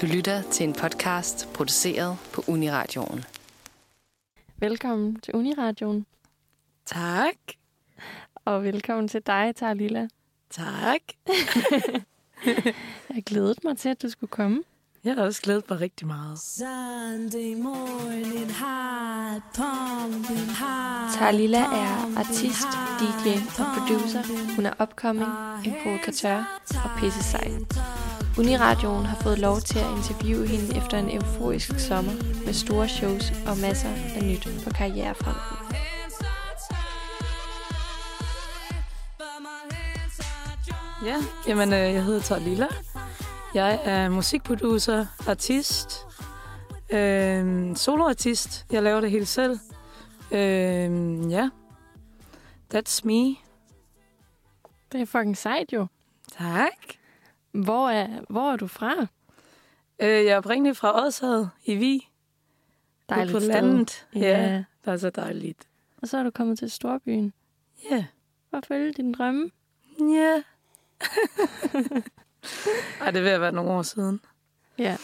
Du lytter til en podcast produceret på Uniradioen. Velkommen til Uniradioen, Tak. og velkommen til dig, Tarlilla. Tak. Jeg glædede mig til, at du skulle komme. Jeg har også glædet mig rigtig meget. Sunday morning, pumping, Tarlilla er artist, DJ og producer. Hun er upcoming, en provokatør og pisse sej. Uniradioen har fået lov til at interviewe hende efter en euforisk sommer med store shows og masser af nyt på karrierefronten. Ja, jamen øh, jeg hedder Tarlilla. Jeg er musikproducer, artist, øh, soloartist. Jeg laver det helt selv. Øh, ja, that's me. Det er fucking sejt jo. Tak. Hvor er, hvor er du fra? Øh, jeg er oprindeligt fra Odshavet i Vi. Dejligt på sted. landet. Ja. Ja, det er så dejligt. Og så er du kommet til Storbyen. Ja. Og følge dine drømme. Ja. Ej, det at være nogle år siden. Ja.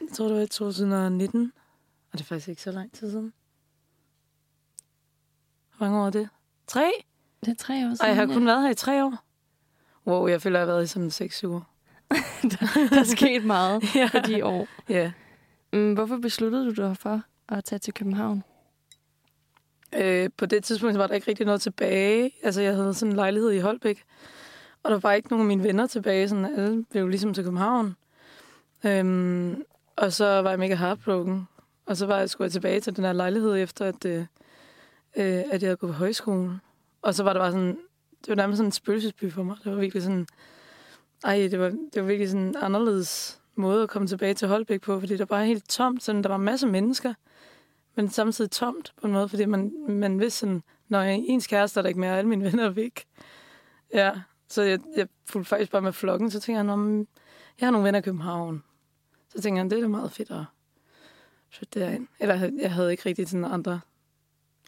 Jeg tror, det var i 2019. Og det er faktisk ikke så lang tid siden. Hvor mange år er det? Tre? Det er tre år siden. Ej, jeg har ja. kun været her i tre år. Wow, jeg føler, jeg har været i sådan seks uger. Der er sket meget Ja. på de år. Ja. Mm, hvorfor besluttede du dig for at tage til København? Øh, på det tidspunkt var der ikke rigtig noget tilbage. Altså, jeg havde sådan en lejlighed i Holbæk. Og der var ikke nogen af mine venner tilbage. Sådan, alle blev ligesom til København. Øhm, og så var jeg mega heartbroken. Og så var jeg, skulle jeg tilbage til den her lejlighed, efter at, øh, øh, at jeg havde gået på højskole. Og så var det bare sådan... Det var nærmest sådan en spøgelsesby for mig. Det var virkelig sådan... Ej, det var, det var virkelig sådan en anderledes måde at komme tilbage til Holbæk på, fordi der var helt tomt. Sådan, der var masser af mennesker, men samtidig tomt på en måde, fordi man, man vidste sådan, når jeg ens kæreste er der ikke mere, og alle mine venner er væk. Ja, så jeg, jeg fulgte faktisk bare med flokken, så tænkte jeg, om jeg har nogle venner i København. Så tænkte jeg, det er da meget fedt at flytte derind. Eller jeg havde ikke rigtig sådan andre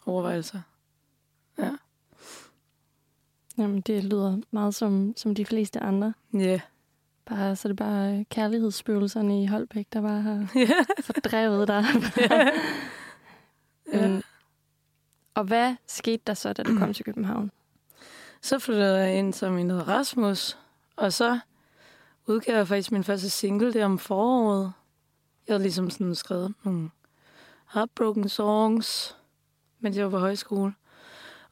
overvejelser. Ja. Jamen, det lyder meget som, som de fleste andre. Ja. Yeah. Bare, så er det bare kærlighedsspøgelserne i Holbæk, der bare har Ja. fordrevet dig. Ja. Øhm, og hvad skete der så, da du kom til København? Så flyttede jeg ind som en hedder Rasmus, og så udgav jeg faktisk min første single der om foråret. Jeg havde ligesom sådan skrevet nogle heartbroken songs, mens jeg var på højskole.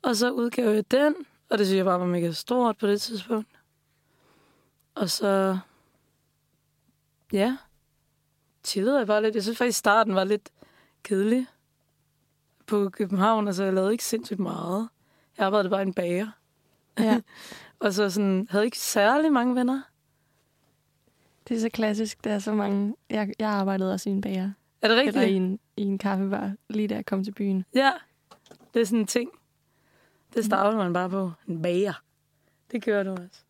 Og så udgav jeg den, og det synes jeg bare var mega stort på det tidspunkt. Og så, ja, chillede jeg bare lidt. Jeg synes faktisk, starten var lidt kedelig på København. Altså, jeg lavede ikke sindssygt meget. Jeg arbejdede bare en bager. Ja, Og så sådan, havde ikke særlig mange venner. det er så klassisk. Der er så mange... Jeg, jeg arbejdede også i en bager. Er det Eller i rigtigt? en, i en kaffebar, lige da jeg kom til byen. Ja, det er sådan en ting. Det starter man bare på. En bager. Det gør du også.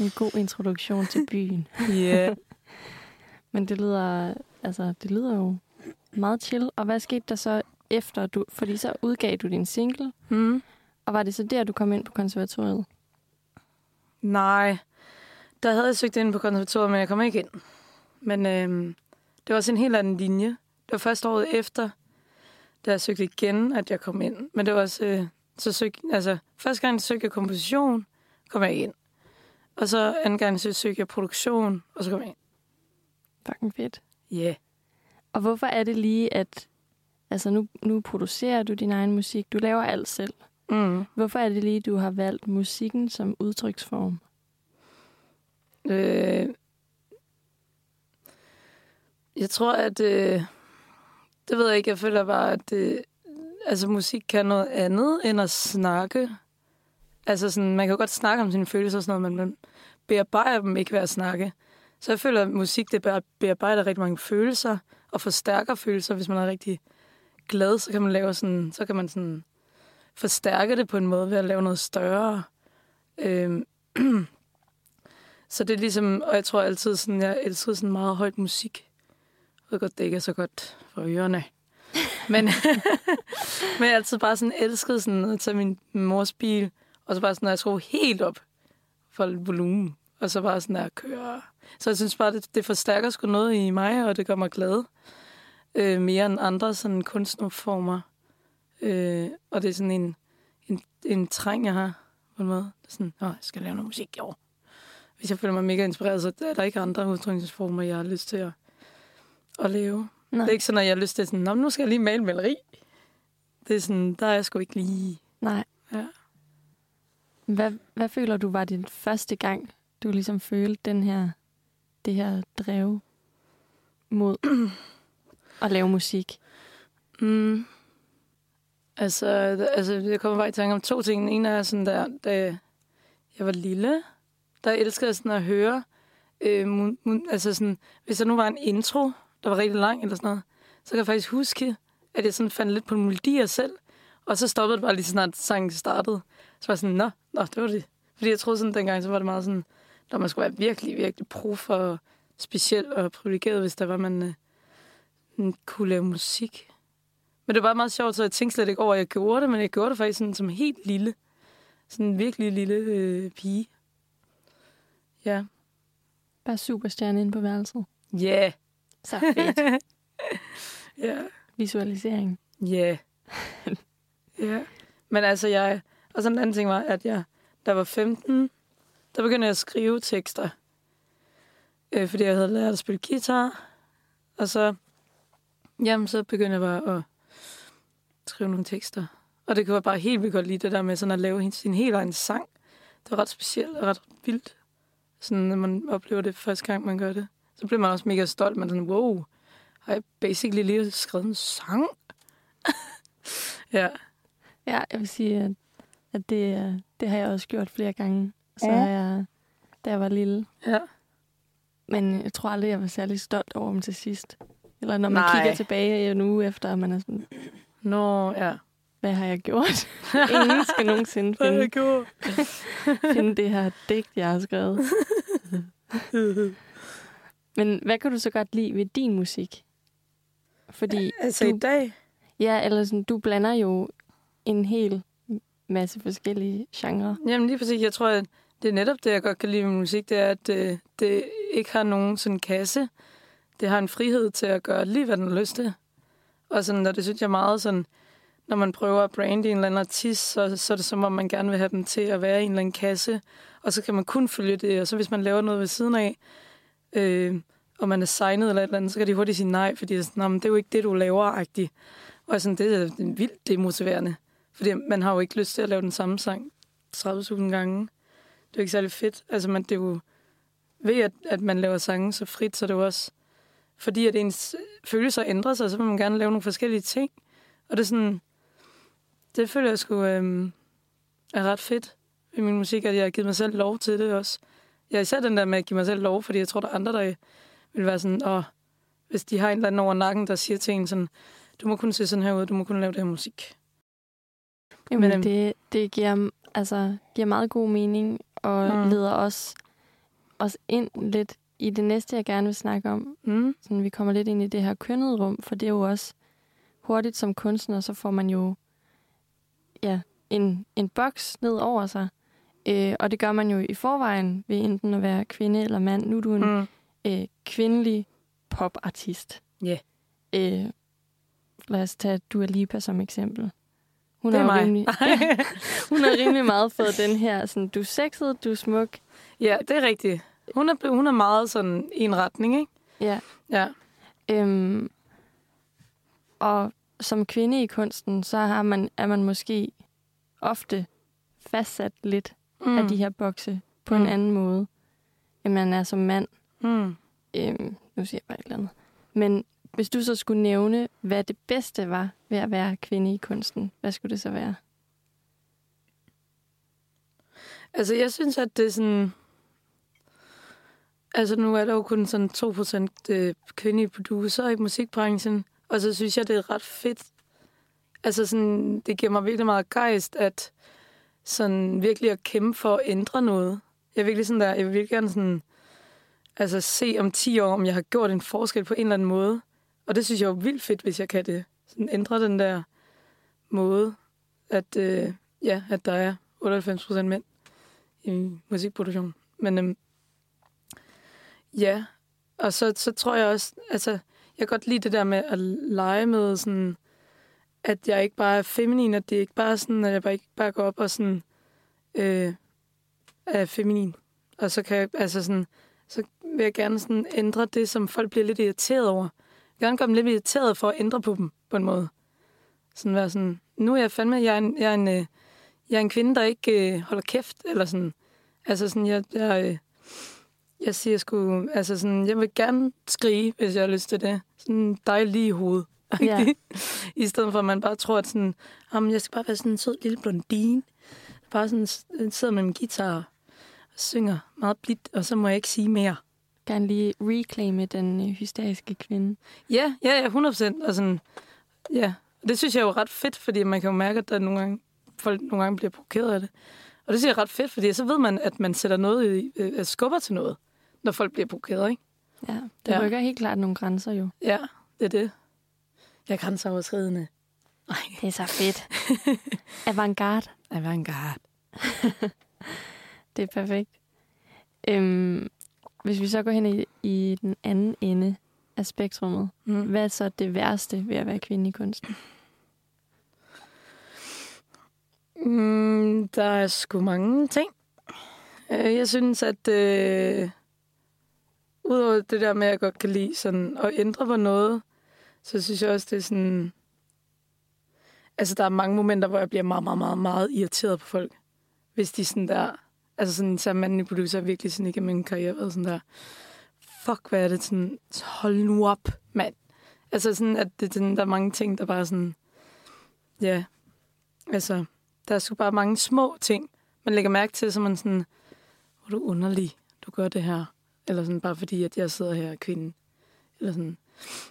En god introduktion til byen. Ja. Yeah. Men det lyder, altså, det lyder jo meget chill. Og hvad skete der så efter du... Fordi så udgav du din single, mm. og var det så der, du kom ind på konservatoriet? Nej, der havde jeg søgt ind på konservatoriet, men jeg kom ikke ind. Men øhm, det var også en helt anden linje. Det var først året efter, da jeg søgte igen, at jeg kom ind. Men det var også... Øh, så søg, altså, første gang søgte jeg komposition, kom jeg ind. Og så anden gang så søgte jeg produktion, og så kom jeg ind. Fucking fedt. Ja. Yeah. Og hvorfor er det lige, at... Altså, nu, nu producerer du din egen musik. Du laver alt selv. Mm. Hvorfor er det lige, du har valgt musikken som udtryksform? Øh, jeg tror, at... Øh, det ved jeg ikke. Jeg føler bare, at øh, altså, musik kan noget andet end at snakke. Altså, sådan, man kan jo godt snakke om sine følelser og sådan noget, men man bearbejder dem ikke ved at snakke. Så jeg føler, at musik det bearbejder rigtig mange følelser og forstærker følelser. Hvis man er rigtig glad, så kan man lave sådan, så kan man sådan forstærke det på en måde ved at lave noget større. Øhm. Så det er ligesom, og jeg tror altid sådan, jeg elsker sådan meget højt musik. Jeg ved godt, det ikke er så godt for ørerne. Men, men jeg har altid bare sådan elsket sådan at tage min mors bil, og så bare sådan at skrue helt op for volumen. og så bare sådan at køre. Så jeg synes bare, det, det forstærker sgu noget i mig, og det gør mig glad. Øh, mere end andre sådan kunstnerformer. Øh, og det er sådan en, en, en træng, jeg har på en måde. Det er sådan, Åh, jeg skal lave noget musik i år. Hvis jeg føler mig mega inspireret, så er der ikke andre udtryksformer, jeg har lyst til at, at lave. Nej. Det er ikke sådan, at jeg har lyst til sådan, nu skal jeg lige male en maleri. Det er sådan, der er jeg sgu ikke lige... Nej. Ja. Hvad, hvad føler du var din første gang, du ligesom følte den her, det her drev mod at lave musik? Mm. Altså, altså, jeg kommer bare i tanke om to ting. Ene er sådan der, da jeg var lille, der elskede jeg sådan at høre, øh, mu- mu- altså sådan, hvis der nu var en intro, der var rigtig lang eller sådan noget, så kan jeg faktisk huske, at jeg sådan fandt lidt på melodier selv, og så stoppede det bare lige så snart sangen startede. Så var jeg sådan, nå, nå, det var det. Fordi jeg troede sådan dengang, så var det meget sådan, der man skulle være virkelig, virkelig prof og speciel og privilegeret, hvis der var, man øh, kunne lave musik. Men det var meget sjovt, så jeg tænkte slet ikke over, at jeg gjorde det, men jeg gjorde det faktisk sådan som helt lille. Sådan en virkelig lille øh, pige. Ja. Bare superstjerne inde på værelset. Ja. Yeah. Så fedt. Ja. Visualisering. Ja. Ja. Men altså, jeg... Og så en anden ting var, at jeg, da jeg var 15, der begyndte jeg at skrive tekster. Øh, fordi jeg havde lært at spille guitar. Og så... Jamen, så begyndte jeg bare at skrive nogle tekster. Og det kunne jeg bare helt vildt godt lide, det der med sådan at lave sin helt egen sang. Det var ret specielt og ret vildt. Sådan, når man oplever det første gang, man gør det. Så bliver man også mega stolt. Man sådan, wow, har jeg basically lige skrevet en sang? ja. Ja, jeg vil sige, at, at det, det har jeg også gjort flere gange. Så Ja. har jeg, da jeg var lille. Ja. Men jeg tror aldrig, jeg var særlig stolt over dem til sidst. Eller når man Nej. kigger tilbage en uge efter, og man er sådan, Nå, ja. hvad har jeg gjort? Ingen skal nogensinde Hvad har finde, jeg gjort? finde det her digt, jeg har skrevet. Men hvad kan du så godt lide ved din musik? Fordi altså du, i dag? ja, eller sådan, du blander jo en hel masse forskellige genrer. Jamen lige præcis, jeg tror, at det er netop det, jeg godt kan lide med musik, det er, at det, det ikke har nogen sådan kasse. Det har en frihed til at gøre lige, hvad den har lyst til. Og sådan, og det synes jeg meget sådan, når man prøver at brande en eller anden artist, så, så er det som om, man gerne vil have dem til at være i en eller anden kasse, og så kan man kun følge det, og så hvis man laver noget ved siden af, øh, og man er signet eller et eller andet, så kan de hurtigt sige nej, fordi det er, sådan, "Nå, men det er jo ikke det, du laver-agtigt. Og sådan, det er vildt demotiverende, fordi man har jo ikke lyst til at lave den samme sang 30.000 gange. Det er jo ikke særlig fedt. Altså, man, det er jo ved, at, at man laver sange så frit, så er det jo også fordi, at ens følelser ændrer sig, så vil man gerne lave nogle forskellige ting. Og det er sådan, det føler jeg sgu øh, er ret fedt i min musik, at jeg har givet mig selv lov til det også. Jeg er især den der med at give mig selv lov, fordi jeg tror, der er andre, der vil være sådan, åh, hvis de har en eller anden over nakken, der siger til en sådan, du må kun se sådan her ud, du må kun lave det her musik. Jamen, Men, øhm, det, det giver, altså, giver meget god mening, og mm. leder os, os ind lidt i det næste, jeg gerne vil snakke om. Mm. Sådan, vi kommer lidt ind i det her kønnede rum, for det er jo også hurtigt som kunstner, så får man jo ja, en, en boks ned over sig. Øh, og det gør man jo i forvejen ved enten at være kvinde eller mand. Nu er du en Mm. øh, kvindelig popartist. Ja. Øh, lad os tage Dua Lipa som eksempel. Hun Det er har rimelig, ja, hun har rimelig meget fået den her, sådan, du er sexet, du er smuk. Ja, det er rigtigt. Hun er, hun er meget sådan i en retning, ikke? Ja. Ja. Øhm, og som kvinde i kunsten, så har man, er man måske ofte fastsat lidt mm. af de her bokse på mm. En anden måde, end man er som mand. Mm. Øhm, nu siger jeg bare et eller andet. Men hvis du så skulle nævne, hvad det bedste var ved at være kvinde i kunsten, hvad skulle det så være? Altså, jeg synes, at det er sådan... Altså, nu er der jo kun sådan 2% øh, kvindelige producer i musikbranchen, og så synes jeg, det er ret fedt. Altså, sådan, det giver mig virkelig meget gejst, at sådan virkelig at kæmpe for at ændre noget. Jeg er virkelig sådan der, jeg vil virkelig gerne sådan, altså se om 10 år, om jeg har gjort en forskel på en eller anden måde. Og det synes jeg er vildt fedt, hvis jeg kan det. Sådan ændre den der måde, at, øh, ja, at der er 98 procent mænd i musikproduktion. Men øhm, Ja, og så, så tror jeg også, altså, jeg kan godt lide det der med at lege med sådan, at jeg ikke bare er feminin, at det ikke bare sådan, at jeg bare ikke bare går op og sådan, øh, er feminin. Og så kan jeg, altså sådan, så vil jeg gerne sådan ændre det, som folk bliver lidt irriteret over. Jeg vil gerne gøre dem lidt irriteret for at ændre på dem, på en måde. Sådan være sådan, nu er jeg fandme, jeg er en, jeg er en, øh, jeg er en kvinde, der ikke øh, holder kæft, eller sådan. Altså sådan, jeg, jeg, øh, jeg siger sgu, altså sådan, jeg vil gerne skrige, hvis jeg har lyst til det. Sådan dig lige i hovedet. Ja. I stedet for, at man bare tror, at sådan, jamen, jeg skal bare være sådan en sød lille blondine. Bare sådan s- sidder med min guitar og synger meget blidt, og så må jeg ikke sige mere. Gerne lige reclaime den øh, hysteriske kvinde. Ja, ja, ja, 100 procent. Og sådan, ja. Det synes jeg er jo ret fedt, fordi man kan jo mærke, at der nogle gange, folk nogle gange bliver provokeret af det. Og det synes jeg er ret fedt, fordi så ved man, at man sætter noget i, øh, skubber til noget, når folk bliver provokeret, ikke? Ja, det Ja. rykker helt klart nogle grænser jo. Ja, det er det. Jeg er grænseoverskridende. Nej, Det er så fedt. Avantgarde. avantgarde. Det er perfekt. Øhm, hvis vi så går hen i, i den anden ende af spektrummet, Mm. hvad er så det værste ved at være kvinde i kunsten? Mm, der er sgu mange ting. Øh, Jeg synes, at øh, udover det der med, at jeg godt kan lide sådan, at ændre på noget, så synes jeg også, det er sådan... Altså, der er mange momenter, hvor jeg bliver meget, meget, meget, meget irriteret på folk. Hvis de sådan der... Altså, sådan så manden i producer virkelig sådan ikke min karriere været sådan der... Fuck, hvad er det sådan... Hold nu op, mand. Altså, sådan, at det, sådan, der er mange ting, der bare sådan... Ja, altså... Der er sgu bare mange små ting, man lægger mærke til, så man sådan, hvor du underlig, du gør det her. Eller sådan, bare fordi, at jeg sidder her og kvinde. Eller sådan.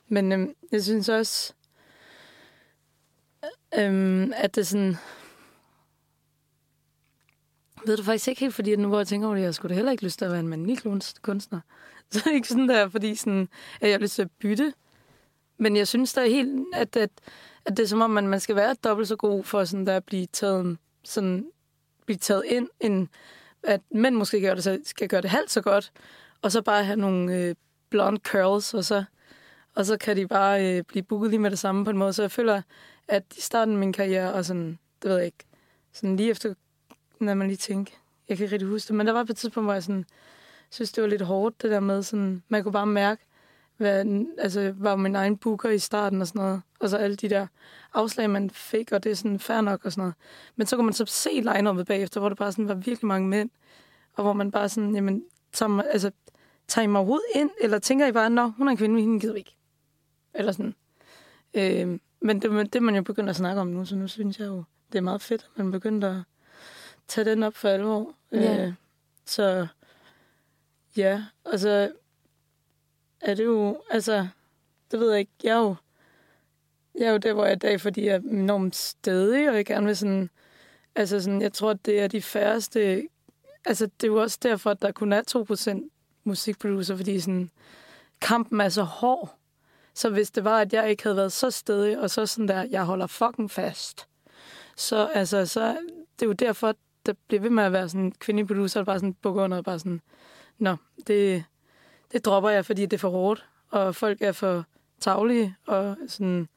Men øhm, jeg synes også, øhm, at det er sådan... Ved du faktisk ikke helt, fordi nu hvor jeg tænker over det, jeg skulle da heller ikke lyst til at være en mandlig kunstner. Så ikke sådan der, fordi sådan, at jeg har lyst til at bytte. Men jeg synes da helt, at, at at det er som om, man, man skal være dobbelt så god for sådan der at blive taget, sådan, blive taget ind, end at mænd måske gør det, så- skal gøre det halvt så godt, og så bare have nogle øh, blonde curls, og så, og så kan de bare øh, blive booket lige med det samme på en måde. Så jeg føler, at i starten af min karriere, og sådan, det ved jeg ikke, sådan lige efter, når man lige tænker, jeg kan ikke rigtig huske det, men der var på et tidspunkt, hvor jeg sådan, synes, det var lidt hårdt, det der med sådan, man kunne bare mærke, hvad, altså, var min egen booker i starten og sådan noget. Og så alle de der afslag, man fik, og det er sådan fair nok og sådan noget. Men så kunne man så se line bagefter, hvor det bare sådan var virkelig mange mænd. Og hvor man bare sådan, jamen, tager, altså, tager I mig overhovedet ind? Eller tænker I bare, nå, hun er en kvinde, men hende gider vi ikke. Eller sådan. Øh, men det, det man jo begyndt at snakke om nu, så nu synes jeg jo, det er meget fedt, at man begynder at tage den op for alvor. Ja. Øh, så ja, altså er det jo, altså, det ved jeg ikke, jeg er jo, jeg er jo der, hvor jeg er i dag, fordi jeg er enormt stedig, og jeg gerne vil sådan, altså sådan, jeg tror, det er de færreste, altså det er jo også derfor, at der kun er 2% musikproducer, fordi sådan, kampen er så hård. Så hvis det var, at jeg ikke havde været så stedig, og så sådan der, jeg holder fucking fast, så altså, så det er jo derfor, der bliver ved med at være sådan en kvindelig producer, der bare sådan bukker under og bare sådan, nå, det, det dropper jeg, fordi det er for hårdt, og folk er for taglige og sådan,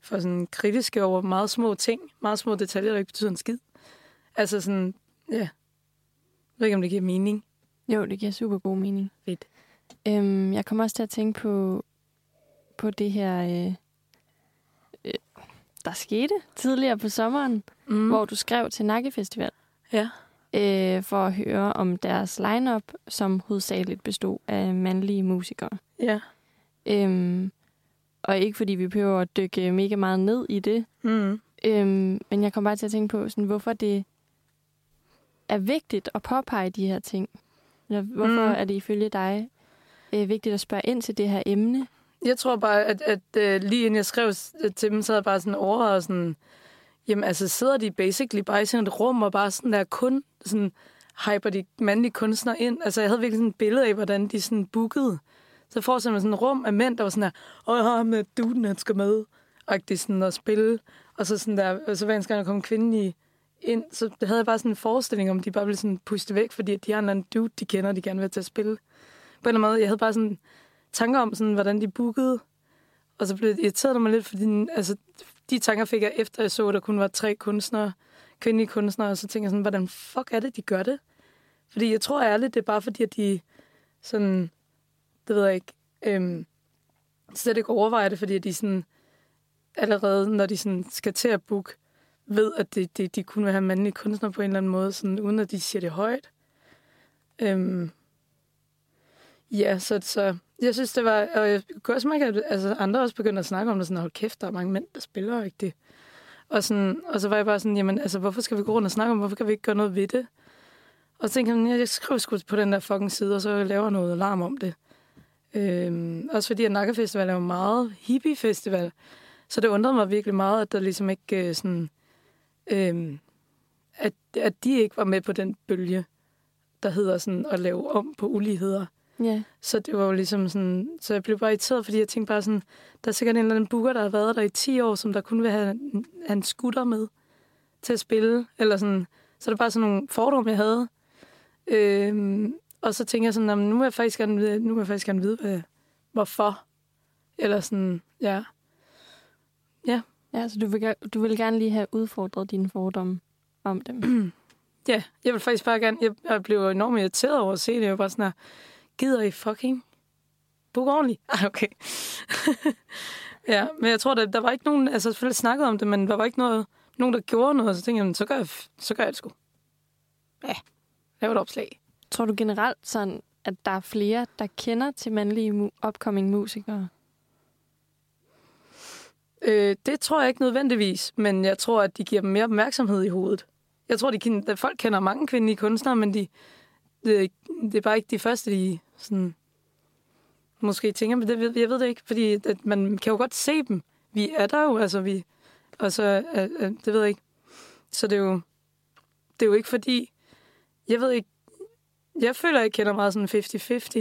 for sådan kritiske over meget små ting, meget små detaljer, der ikke betyder en skid. Altså sådan, ja, jeg ved ikke, om det giver mening. Jo, det giver super god mening. Fedt. Øhm, jeg kommer også til at tænke på, på det her, øh, øh, der skete tidligere på sommeren, Mm. hvor du skrev til Nakke Festival Ja. øh, for at høre om deres lineup, som hovedsageligt bestod af mandlige musikere. Ja. Øhm, og ikke fordi vi behøver at dykke mega meget ned i det, Mm. øhm, men jeg kom bare til at tænke på, sådan, hvorfor det er vigtigt at påpege de her ting. Eller hvorfor mm. er det ifølge dig øh, vigtigt at spørge ind til det her emne? Jeg tror bare, at, at uh, lige inden jeg skrev øh, til dem, så havde jeg bare sådan overvejet sådan, jamen altså sidder de basically bare i sådan et rum og bare sådan der kun sådan hyper de mandlige kunstnere ind. Altså jeg havde virkelig sådan et billede af, hvordan de sådan bookede. Så får forestiller sådan et rum af mænd, der var sådan der, åh, jeg har med øh, duden, han skal med. Og det sådan at spille. Og så sådan der, og så hver gang der kom kvinden i, ind, så havde jeg bare sådan en forestilling om, de bare ville sådan puste væk, fordi de har en eller anden dude, de kender, de gerne vil til at spille på en eller anden måde. Jeg havde bare sådan tanker om, sådan, hvordan de bookede. Og så blev det irriteret mig lidt, fordi altså, de tanker fik jeg efter, jeg så, at der kun var tre kunstnere, kvindelige kunstnere, og så tænkte jeg sådan, hvordan fuck er det, de gør det? Fordi jeg tror ærligt, det er bare fordi, at de sådan, det ved jeg ikke, øhm, slet ikke overvejer det, fordi at de sådan, allerede, når de sådan skal til at book, ved, at de, de, de kunne have mandlige kunstnere på en eller anden måde, sådan, uden at de siger det højt. Øhm, ja, så, så jeg synes, det var... Og jeg kunne også mærke, at altså, andre også begyndte at snakke om det, sådan, hold kæft, der er mange mænd, der spiller ikke det. Og, sådan, og så var jeg bare sådan, jamen, altså, hvorfor skal vi gå rundt og snakke om, hvorfor kan vi ikke gøre noget ved det? Og så tænkte jeg, jeg skriver sgu på den der fucking side, og så laver noget alarm om det. Øhm, også fordi, at Nakke Festival er jo meget hippie festival. Så det undrede mig virkelig meget, at der ligesom ikke øh, sådan... Øhm, at, at de ikke var med på den bølge, der hedder sådan at lave om på uligheder. Ja. Så det var jo ligesom sådan... Så jeg blev bare irriteret, fordi jeg tænkte bare sådan... Der er sikkert en eller anden booker, der har været der i 10 år, som der kun vil have, have en skutter med til at spille. Eller sådan... Så det er bare sådan nogle fordomme, jeg havde. Øhm, og så tænker jeg sådan, "Nå, men nu vil jeg faktisk gerne vide, nu vil jeg faktisk gerne vide hvad, hvorfor. Eller sådan, ja. Ja, så du vil, du vil gerne lige have udfordret dine fordomme om dem. Ja, jeg vil faktisk bare gerne... Jeg, jeg blev enormt irriteret over at se det. Jeg var bare sådan her, gider I fucking book ordentligt? Ej, okay. ja, men jeg tror, der, der var ikke nogen... Altså, selvfølgelig snakket om det, men der var ikke noget, nogen, der gjorde noget. Så tænkte jeg, "Jamen, så gør jeg, så gør jeg det sgu. Ja, lav et opslag. Tror du generelt sådan, at der er flere, der kender til mandlige mu- upcoming musikere? Øh, det tror jeg ikke nødvendigvis, men jeg tror, at de giver dem mere opmærksomhed i hovedet. Jeg tror, de at folk kender mange kvindelige kunstnere, men de, det, det er bare ikke de første, de sådan, måske tænker, men det, ved- jeg ved det ikke, fordi at man kan jo godt se dem. Vi er der jo, altså vi, og så, øh, øh, det ved jeg ikke. Så det er jo, det er jo ikke fordi, jeg ved ikke, jeg føler, jeg kender meget sådan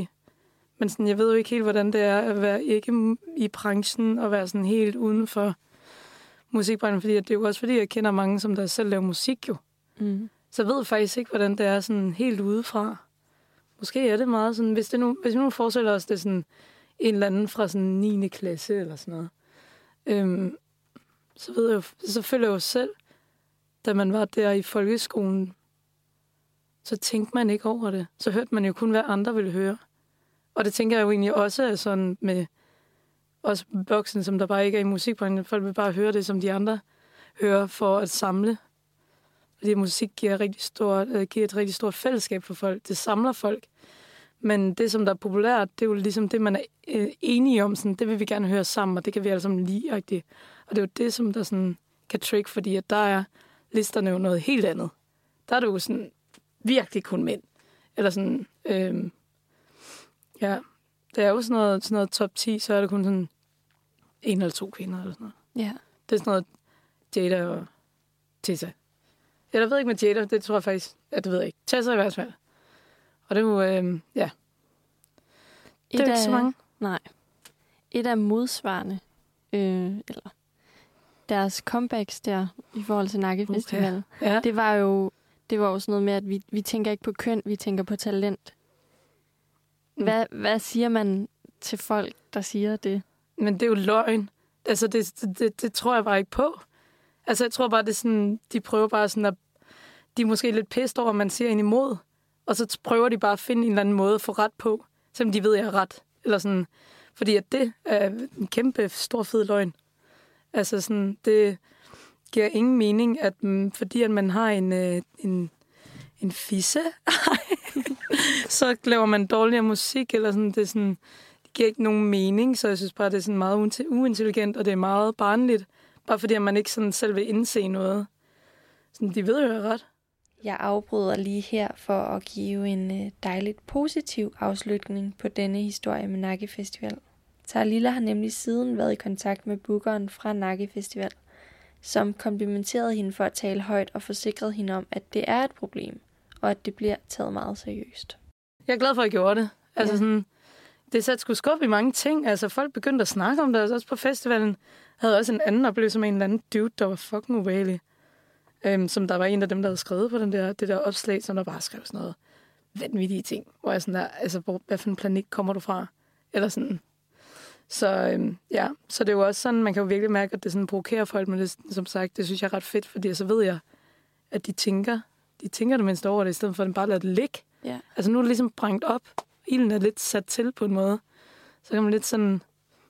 50-50. Men sådan, jeg ved jo ikke helt, hvordan det er at være ikke i branchen og være sådan helt uden for musikbranchen. Fordi at det er jo også fordi, jeg kender mange, som der selv laver musik jo. Mm. Så jeg faktisk ikke, hvordan det er sådan helt udefra. Måske er det meget sådan, hvis, det nu, hvis vi nu forestiller os, det er sådan en eller anden fra sådan 9. klasse eller sådan noget. Øhm, så ved jeg jo, så føler jeg jo selv, da man var der i folkeskolen, så tænkte man ikke over det. Så hørte man jo kun, hvad andre ville høre. Og det tænker jeg jo egentlig også er sådan med os voksne, som der bare ikke er i musikbranchen. Folk vil bare høre det, som de andre hører for at samle. Fordi musik giver, rigtig stort, øh, giver et rigtig stort fællesskab for folk. Det samler folk. Men det, som der er populært, det er jo ligesom det, man er øh, enige om. Sådan, det vil vi gerne høre sammen, og det kan vi alle sammen lide. Og det er jo det, som der sådan kan trick, fordi at der er listerne jo noget helt andet. Der er det jo sådan virkelig kun mænd. Eller sådan, øh, ja, det er jo sådan noget, sådan noget top 10, så er det kun sådan en eller to kvinder eller sådan noget. Ja. Det er sådan noget Jada og Tessa. Eller jeg ved ikke med Jada, det tror jeg faktisk, ja, det ved jeg ikke. Tessa i hvert fald. Og det er jo, øh, ja, det er ikke så mange. Nej. Et af modsvarende, øh, eller deres comebacks der, i forhold til Nakke Okay. Ja. det var jo det var jo sådan noget med, at vi, vi tænker ikke på køn, vi tænker på talent. Mm. Hvad, hvad siger man til folk, der siger det? Men det er jo løgn. Altså, det, det, det, det tror jeg bare ikke på. Altså, jeg tror bare, det er sådan, de prøver bare sådan at... De er måske lidt pissed over, at man siger en imod. Og så prøver de bare at finde en eller anden måde at få ret på, selvom de ved, at jeg har ret. Eller sådan, fordi at det er en kæmpe stor fed løgn. Altså sådan, det giver ingen mening, at mm, fordi at man har en, øh, en, en fisse, så laver man dårligere musik, eller sådan, det er sådan, det giver ikke nogen mening, så jeg synes bare, det er sådan meget uintelligent, og det er meget barnligt, bare fordi at man ikke sådan selv vil indse noget. Sådan, de ved jo, jeg ret. Jeg afbryder lige her for at give en øh, dejligt positiv afslutning på denne historie med Nakke Festival. Tarlilla har nemlig siden været i kontakt med bookeren fra Nakke Festival, som komplimenterede hende for at tale højt og forsikrede hende om, at det er et problem, og at det bliver taget meget seriøst. Jeg er glad for, at jeg gjorde det. Altså Ja. sådan, det satte sgu skub i mange ting. Altså, folk begyndte at snakke om det. Altså, også på festivalen havde jeg også en anden oplevelse med en eller anden dude, der var fucking ubehagelig. Øhm, som der var en af dem, der havde skrevet på den der, det der opslag, som der bare skrev sådan noget. vanvittige ting, hvor jeg sådan der, altså, hvor, hvad for en planet kommer du fra? Eller sådan. Så øhm, ja, så det er jo også sådan, man kan jo virkelig mærke, at det sådan provokerer folk, men det, som sagt, det synes jeg er ret fedt, fordi så ved jeg, at de tænker, de tænker det mindst over det, i stedet for at de bare lader det ligge. Ja. Altså nu er det ligesom brændt op, ilden er lidt sat til på en måde, så kan man lidt sådan,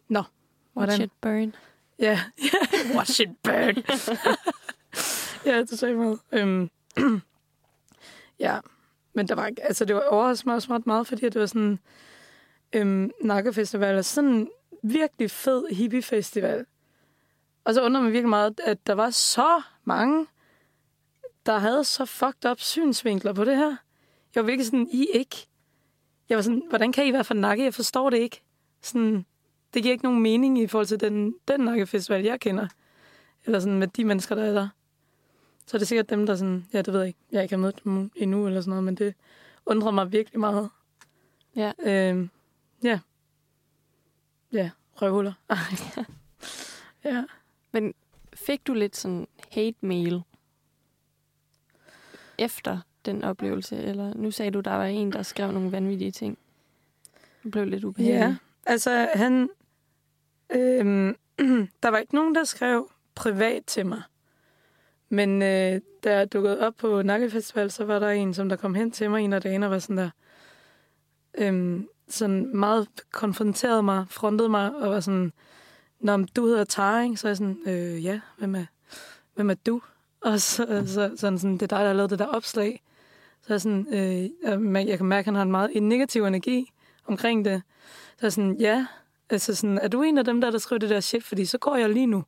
nå, Watch hvordan? it burn. Ja, yeah. watch it burn. ja, det sagde meget. Øhm, ja, men der var, ikke- altså, det var overraskende meget også meget, fordi det var sådan øhm, nakkefestival, og sådan en virkelig fed hippiefestival. Og så undrer mig virkelig meget, at der var så mange, der havde så fucked up synsvinkler på det her. Jeg var virkelig sådan, I ikke. Jeg var sådan, hvordan kan I være for nakke? Jeg forstår det ikke. Sådan, det giver ikke nogen mening i forhold til den, den nakkefestival, jeg kender. Eller sådan med de mennesker, der er der. Så er det sikkert dem, der sådan, ja, det ved jeg ikke. Jeg ikke har mødt dem endnu eller sådan noget, men det undrer mig virkelig meget. Ja. Øhm, ja. Ja, røvhuller. Ja. Men fik du lidt sådan hate mail efter den oplevelse? Eller nu sagde du, der var en, der skrev nogle vanvittige ting. Du blev lidt ubehagelig. Ja, altså han... Øhm, der var ikke nogen, der skrev privat til mig. Men øh, da jeg dukkede op på Nakkefestival, så var der en, som der kom hen til mig en af dagene og var sådan der... Øhm, sådan meget konfronterede mig, frontede mig og var sådan... Nå, du hedder Tara, ikke? Så er jeg sådan, øh, ja, hvem er, hvem er du? Og så, øh, så sådan, sådan, det er dig, der har lavet det der opslag. Så er jeg sådan, øh, jeg, jeg kan mærke, at han har en meget en negativ energi omkring det. Så er jeg sådan, ja, altså sådan, er du en af dem der, der skriver det der shit? Fordi så går jeg lige nu.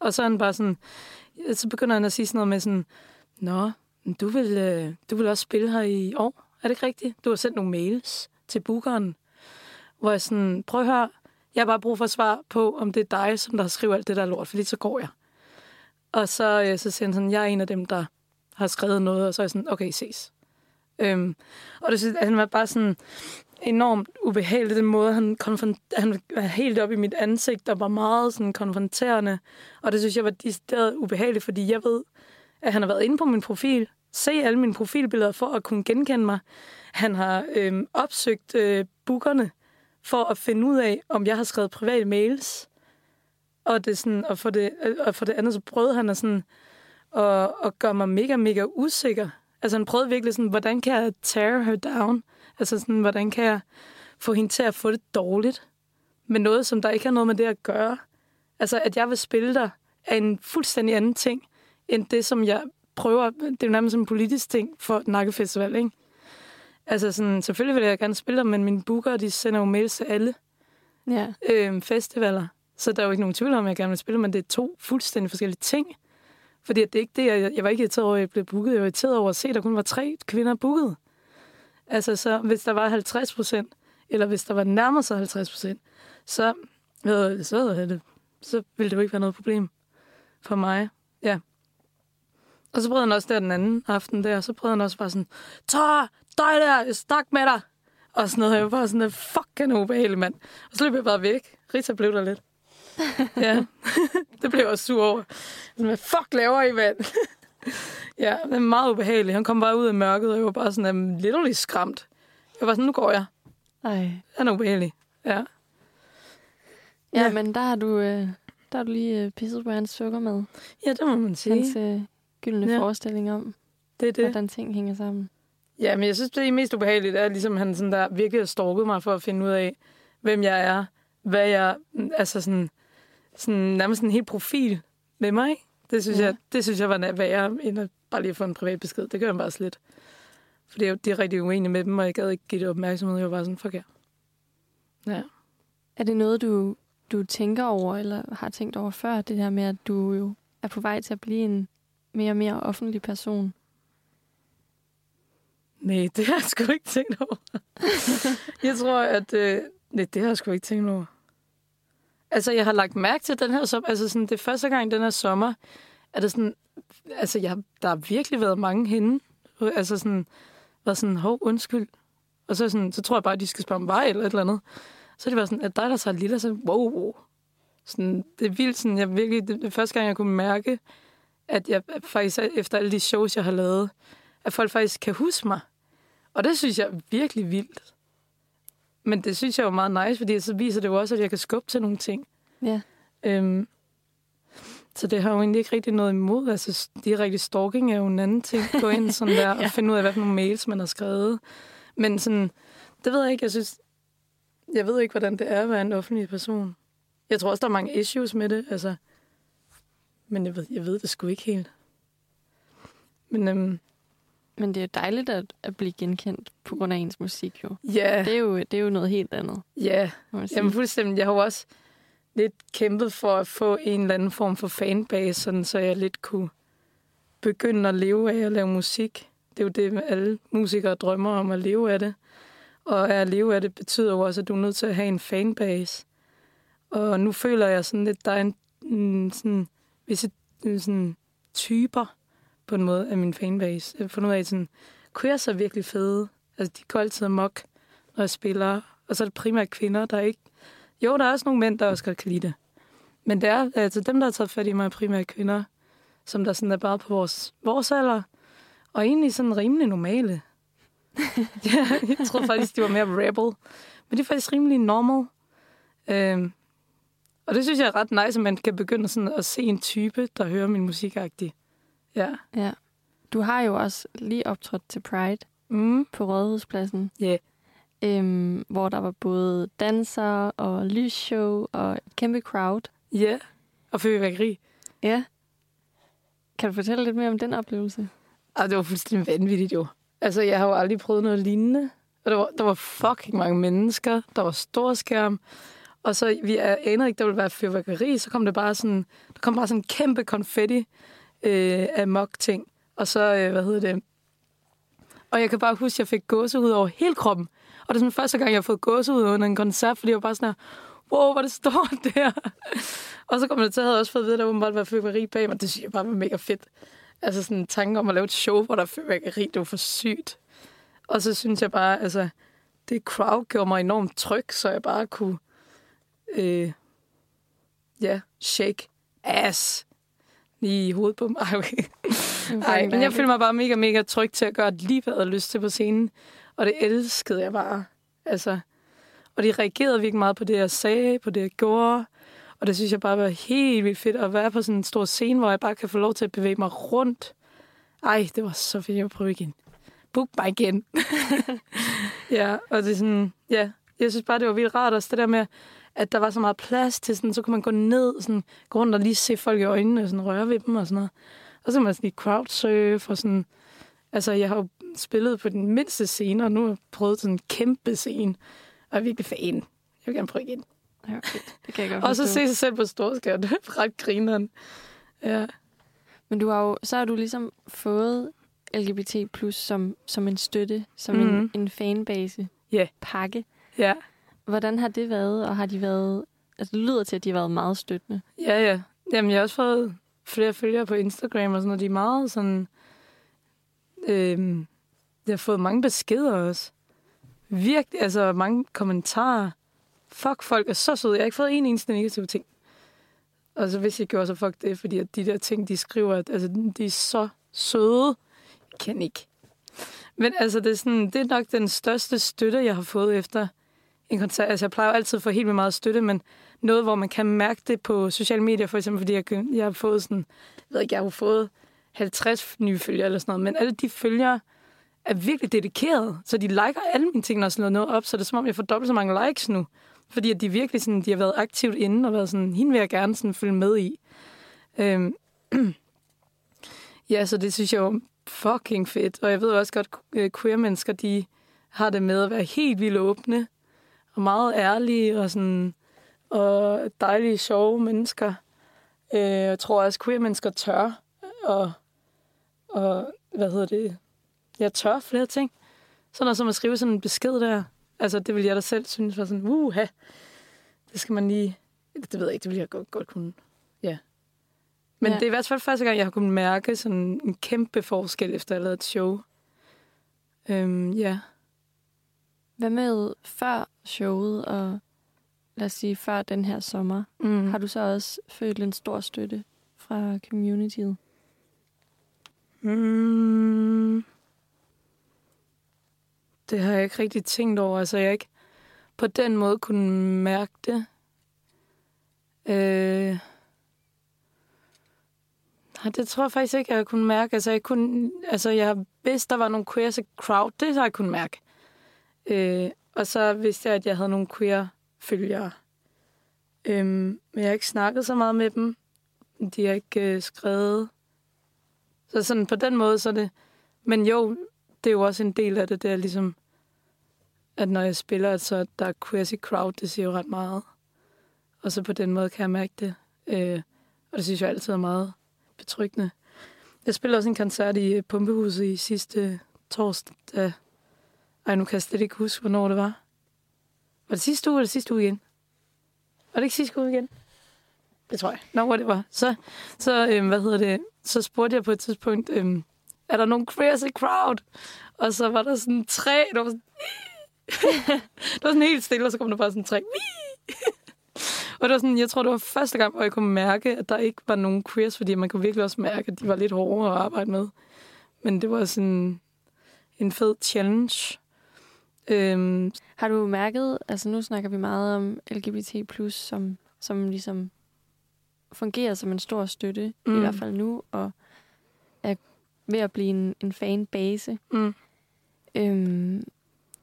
Og så er han bare sådan, så begynder han at sige sådan noget med sådan, Nå, du vil, øh, du vil også spille her i år. Er det ikke rigtigt? Du har sendt nogle mails til bookeren, hvor jeg sådan, prøv at høre, jeg har bare brug for at svar på, om det er dig, som der har skrevet alt det der lort, fordi så går jeg. Og så, øh, så siger han sådan, jeg er en af dem, der har skrevet noget, og så er jeg sådan, okay, ses. Øhm, og det han var bare sådan enormt ubehagelig, den måde, han, konfront- han var helt op i mit ansigt, og var meget sådan konfronterende. Og det synes jeg var decideret ubehageligt, fordi jeg ved, at han har været inde på min profil, se alle mine profilbilleder for at kunne genkende mig. Han har øhm, opsøgt øh, bookerne for at finde ud af, om jeg har skrevet private mails. Og, det sådan, og, for det, øh, og for det andet, så prøvede han at, sådan, at, at gøre mig mega, mega usikker. Altså han prøvede virkelig sådan, hvordan kan jeg tear her down? Altså sådan, hvordan kan jeg få hende til at få det dårligt? Med noget, som der ikke har noget med det at gøre. Altså, at jeg vil spille dig, er en fuldstændig anden ting, end det, som jeg prøver. Det er jo nærmest en politisk ting for Nakkefestival, ikke? Altså, sådan, selvfølgelig vil jeg gerne spille dig, men mine booker, de sender jo mails til alle Ja. øh, festivaler. Så der er jo ikke nogen tvivl om, at jeg gerne vil spille, men det er to fuldstændig forskellige ting. Fordi det er ikke det, jeg, jeg var ikke irriteret over, at jeg blev booket. Jeg var irriteret over at se, at der kun var tre kvinder booket. Altså, så hvis der var 50 procent, eller hvis der var nærmere sig 50 procent, så, øh, så, øh, så ville det jo ikke være noget problem for mig. Ja. Og så prøvede han også der den anden aften der, så prøvede han også bare sådan, Tør, dig der, jeg snak med dig. Og sådan noget, jeg var bare sådan, fucking ubehagelig mand. Og så løb jeg bare væk. Rita blev der lidt. Ja, det blev jeg også sur over. Sådan, hvad fuck laver I, mand? ja, det er meget ubehageligt. Han kom bare ud af mørket, og jeg var bare sådan, um, literally skræmt. Jeg var sådan, nu går jeg. Ej. Han er ubehagelig. Ja. Ja, Ja. men der har du, øh, der har du lige øh, pisset på hans sukker med. ja, det må man sige. Hans øh, gyldne Ja. forestilling om, Det er det. hvordan ting hænger sammen. Ja, men jeg synes, det er mest ubehageligt, er ligesom han sådan der virkelig har stalket mig for at finde ud af, hvem jeg er, hvad jeg, altså sådan, sådan nærmest en helt profil med mig. Det synes, ja. jeg, det synes jeg var værre, end at bare lige at få en privat besked. Det gør jeg bare slet. Fordi jeg er rigtig uenig med dem, og jeg gad ikke give det opmærksomhed. Jeg var bare sådan, fuck ja. Ja. Er det noget, du, du tænker over, eller har tænkt over før, det her med, at du jo er på vej til at blive en mere og mere offentlig person? Nej, det har jeg sgu ikke tænkt over. jeg tror, at... Øh, nej, det har jeg sgu ikke tænkt over. Altså, jeg har lagt mærke til den her sommer. Altså, sådan, det er første gang den her sommer, er det sådan... Altså, jeg, der har virkelig været mange henne. Altså, sådan... Været sådan, hov, undskyld. Og så, sådan, så tror jeg bare, at de skal spørge om vej eller et eller andet. Så det bare sådan, at dig, der tager lille, så wow, wow. Sådan, det er vildt, sådan, jeg virkelig, det, det første gang, jeg kunne mærke, at jeg faktisk, efter alle de shows, jeg har lavet, at folk faktisk kan huske mig. Og det synes jeg er virkelig vildt. Men det synes jeg er meget nice, fordi så viser det jo også, at jeg kan skubbe til nogle ting. Ja. Øhm, så det har jo egentlig ikke rigtig noget imod. Altså, direkte stalking er jo en anden ting. Gå ind sådan der ja. og finde ud af, hvad for nogle mails, man har skrevet. Men sådan, det ved jeg ikke. Jeg synes, jeg ved ikke, hvordan det er at være en offentlig person. Jeg tror også, der er mange issues med det. Altså, men jeg ved, jeg ved det sgu ikke helt. Men øhm, Men det er jo dejligt at, at blive genkendt på grund af ens musik, jo. ja, Det er jo, det er jo noget helt andet, ja. sige. Jamen fuldstændig. Jeg har jo også lidt kæmpet for at få en eller anden form for fanbase, sådan, så jeg lidt kunne begynde at leve af at lave musik. Det er jo det, alle musikere drømmer om at leve af det. Og at leve af det betyder jo også, at du er nødt til at have en fanbase. Og nu føler jeg sådan lidt, der er en, en sådan, visse sådan, typer på en måde af min fanbase. Jeg har fundet ud af, sådan, queers er virkelig fede. Altså, de går altid amok, når jeg spiller. Og så er det primært kvinder, der ikke... Jo, der er også nogle mænd, der også godt kan lide det. Men det er, altså dem, der har taget fat i mig, er primært kvinder, som der sådan er bare på vores, vores alder, og egentlig sådan rimelig normale. ja, jeg tror faktisk, de var mere rebel. Men det er faktisk rimelig normal. Øhm, og det synes jeg er ret nice, at man kan begynde sådan at se en type, der hører min musikagtig. Ja. Ja. Du har jo også lige optrådt til Pride Mm. på Rådhuspladsen, Ja. Øhm, hvor der var både danser og lysshow og et kæmpe crowd. Ja. Og fyrværkeri. Ja. Kan du fortælle lidt mere om den oplevelse? Og det var fuldstændig vanvittigt jo. Altså, jeg har jo aldrig prøvet noget lignende. Og der var, der var fucking mange mennesker. Der var stor skærm. Og så, vi anede ikke, der ville være fyrværkeri. Så kom det bare sådan, der kom bare sådan en kæmpe konfetti øh, af mok-ting. Og så, øh, hvad hedder det? Og jeg kan bare huske, at jeg fik gåsehud over hele kroppen. Og det er sådan første gang, jeg har fået gåsehud under en koncert, fordi jeg var bare sådan her, wow, hvor det står der. og så kom det til, at jeg havde også fået at vide, at der måtte være fyrværkeri bag mig. Det synes jeg bare var mega fedt. Altså sådan en tanke om at lave et show, hvor der er fyrværkeri, det var for sygt. Og så synes jeg bare, altså, det crowd gjorde mig enormt tryg, så jeg bare kunne, øh, ja, shake ass lige i hovedet på mig. Ej, okay. Ej, men jeg følte mig bare mega, mega tryg til at gøre lige, hvad jeg havde lyst til på scenen. Og det elskede jeg bare. Altså, og de reagerede virkelig meget på det, jeg sagde, på det, jeg gjorde. Og det synes jeg bare var helt vildt fedt at være på sådan en stor scene, hvor jeg bare kan få lov til at bevæge mig rundt. Ej, det var så fedt. Jeg vil prøve igen. Book mig igen. ja, og det er sådan, ja, jeg synes bare, det var vildt rart også det der med, at der var så meget plads til sådan, så kunne man gå ned, sådan, gå rundt og lige se folk i øjnene og sådan røre ved dem og sådan noget. Og så kan man sådan lige crowdsurf og sådan, altså jeg har jo spillet på den mindste scene, og nu har jeg prøvet sådan en kæmpe scene, og jeg er virkelig fan. Jeg vil gerne prøve igen. Ja, okay. Det kan jeg godt Og så se sig selv på storskærm. Det er ret grineren. Ja. Men du har jo, så har du ligesom fået LGBT plus som, som en støtte, som mm. en, Mhm. en fanbase Ja. pakke. Ja. Hvordan har det været, og har de været... Altså, det lyder til, at de har været meget støttende. Ja, ja. Jamen, jeg har også fået flere følgere på Instagram og sådan noget. De er meget sådan... Øhm, jeg har fået mange beskeder også. Virkelig, altså mange kommentarer. Fuck, folk er så søde. Jeg har ikke fået en eneste negativ ting. Og så hvis jeg gjorde, så fuck det, fordi at de der ting, de skriver, at, altså, de er så søde. Jeg kan ikke. Men altså, det er, sådan, det er nok den største støtte, jeg har fået efter en koncert. Altså, jeg plejer jo altid at få helt vildt meget støtte, men noget, hvor man kan mærke det på sociale medier, for eksempel, fordi jeg, jeg har fået sådan, jeg ved ikke, jeg har fået 50 nye følgere eller sådan noget, men alle de følgere er virkelig dedikeret, så de liker alle mine ting, når jeg slår noget op, så det er som om, jeg får dobbelt så mange likes nu, fordi at de virkelig sådan, de har været aktivt inde og været sådan, hende vil jeg gerne sådan følge med i. Øhm, ja, så det synes jeg var fucking fedt, og jeg ved også godt, øh, queer-mennesker, de har det med at være helt vildt åbne, og meget ærlige, og sådan, og dejlige, sjove mennesker. Øh, jeg tror også, queer-mennesker tør, og, og hvad hedder det, jeg tør flere ting. Sådan noget som at skrive sådan en besked der. Altså, det vil jeg da selv synes var sådan, uha, det skal man lige... Det ved jeg ikke, det vil jeg godt, godt kunne. Ja. Men Ja. det er i hvert fald første gang, jeg har kunnet mærke sådan en kæmpe forskel, efter jeg lavede et show. Øhm, ja. Hvad med før showet, og lad os sige før den her sommer, Mm. mm. har du så også følt en stor støtte fra communityet? Mm. Det har jeg ikke rigtig tænkt over. Altså, jeg ikke på den måde kunne mærke det. Øh... Nej, det tror jeg faktisk ikke, jeg kunne mærke. Altså, jeg, kunne, altså, jeg vidste, der var nogle queer så crowd. Det har jeg kunne mærke. Øh, og så vidste jeg, at jeg havde nogle queer-følgere. Øh, men jeg har ikke snakket så meget med dem. De har ikke øh, skrevet. Så sådan på den måde, så er det... Men jo, det er jo også en del af det, der, er ligesom, at når jeg spiller, så der er queer crowd, det siger jo ret meget. Og så på den måde kan jeg mærke det. Øh, og det synes jeg altid er meget betryggende. Jeg spillede også en koncert i øh, Pumpehuset i sidste torsdag. Ej, nu kan jeg slet ikke huske, hvornår det var. Var det sidste uge, eller sidste uge igen? Var det ikke sidste uge igen? Det tror jeg. Nå, hvor det var. Så, så øhm, hvad hedder det? Så spurgte jeg på et tidspunkt, øhm, er der nogen crazy crowd? Og så var der sådan tre, der var sådan, det var sådan helt stille, og så kom der bare sådan tre. Og det var sådan, jeg tror, det var første gang, hvor jeg kunne mærke, at der ikke var nogen queers, fordi man kunne virkelig også mærke, at de var lidt hårdere at arbejde med. Men det var sådan en fed challenge. Øhm, Har du mærket, altså nu snakker vi meget om LGBT+, som, som ligesom fungerer som en stor støtte, mm. i hvert fald nu, og er ved at blive en, en fanbase. mm. Øhm,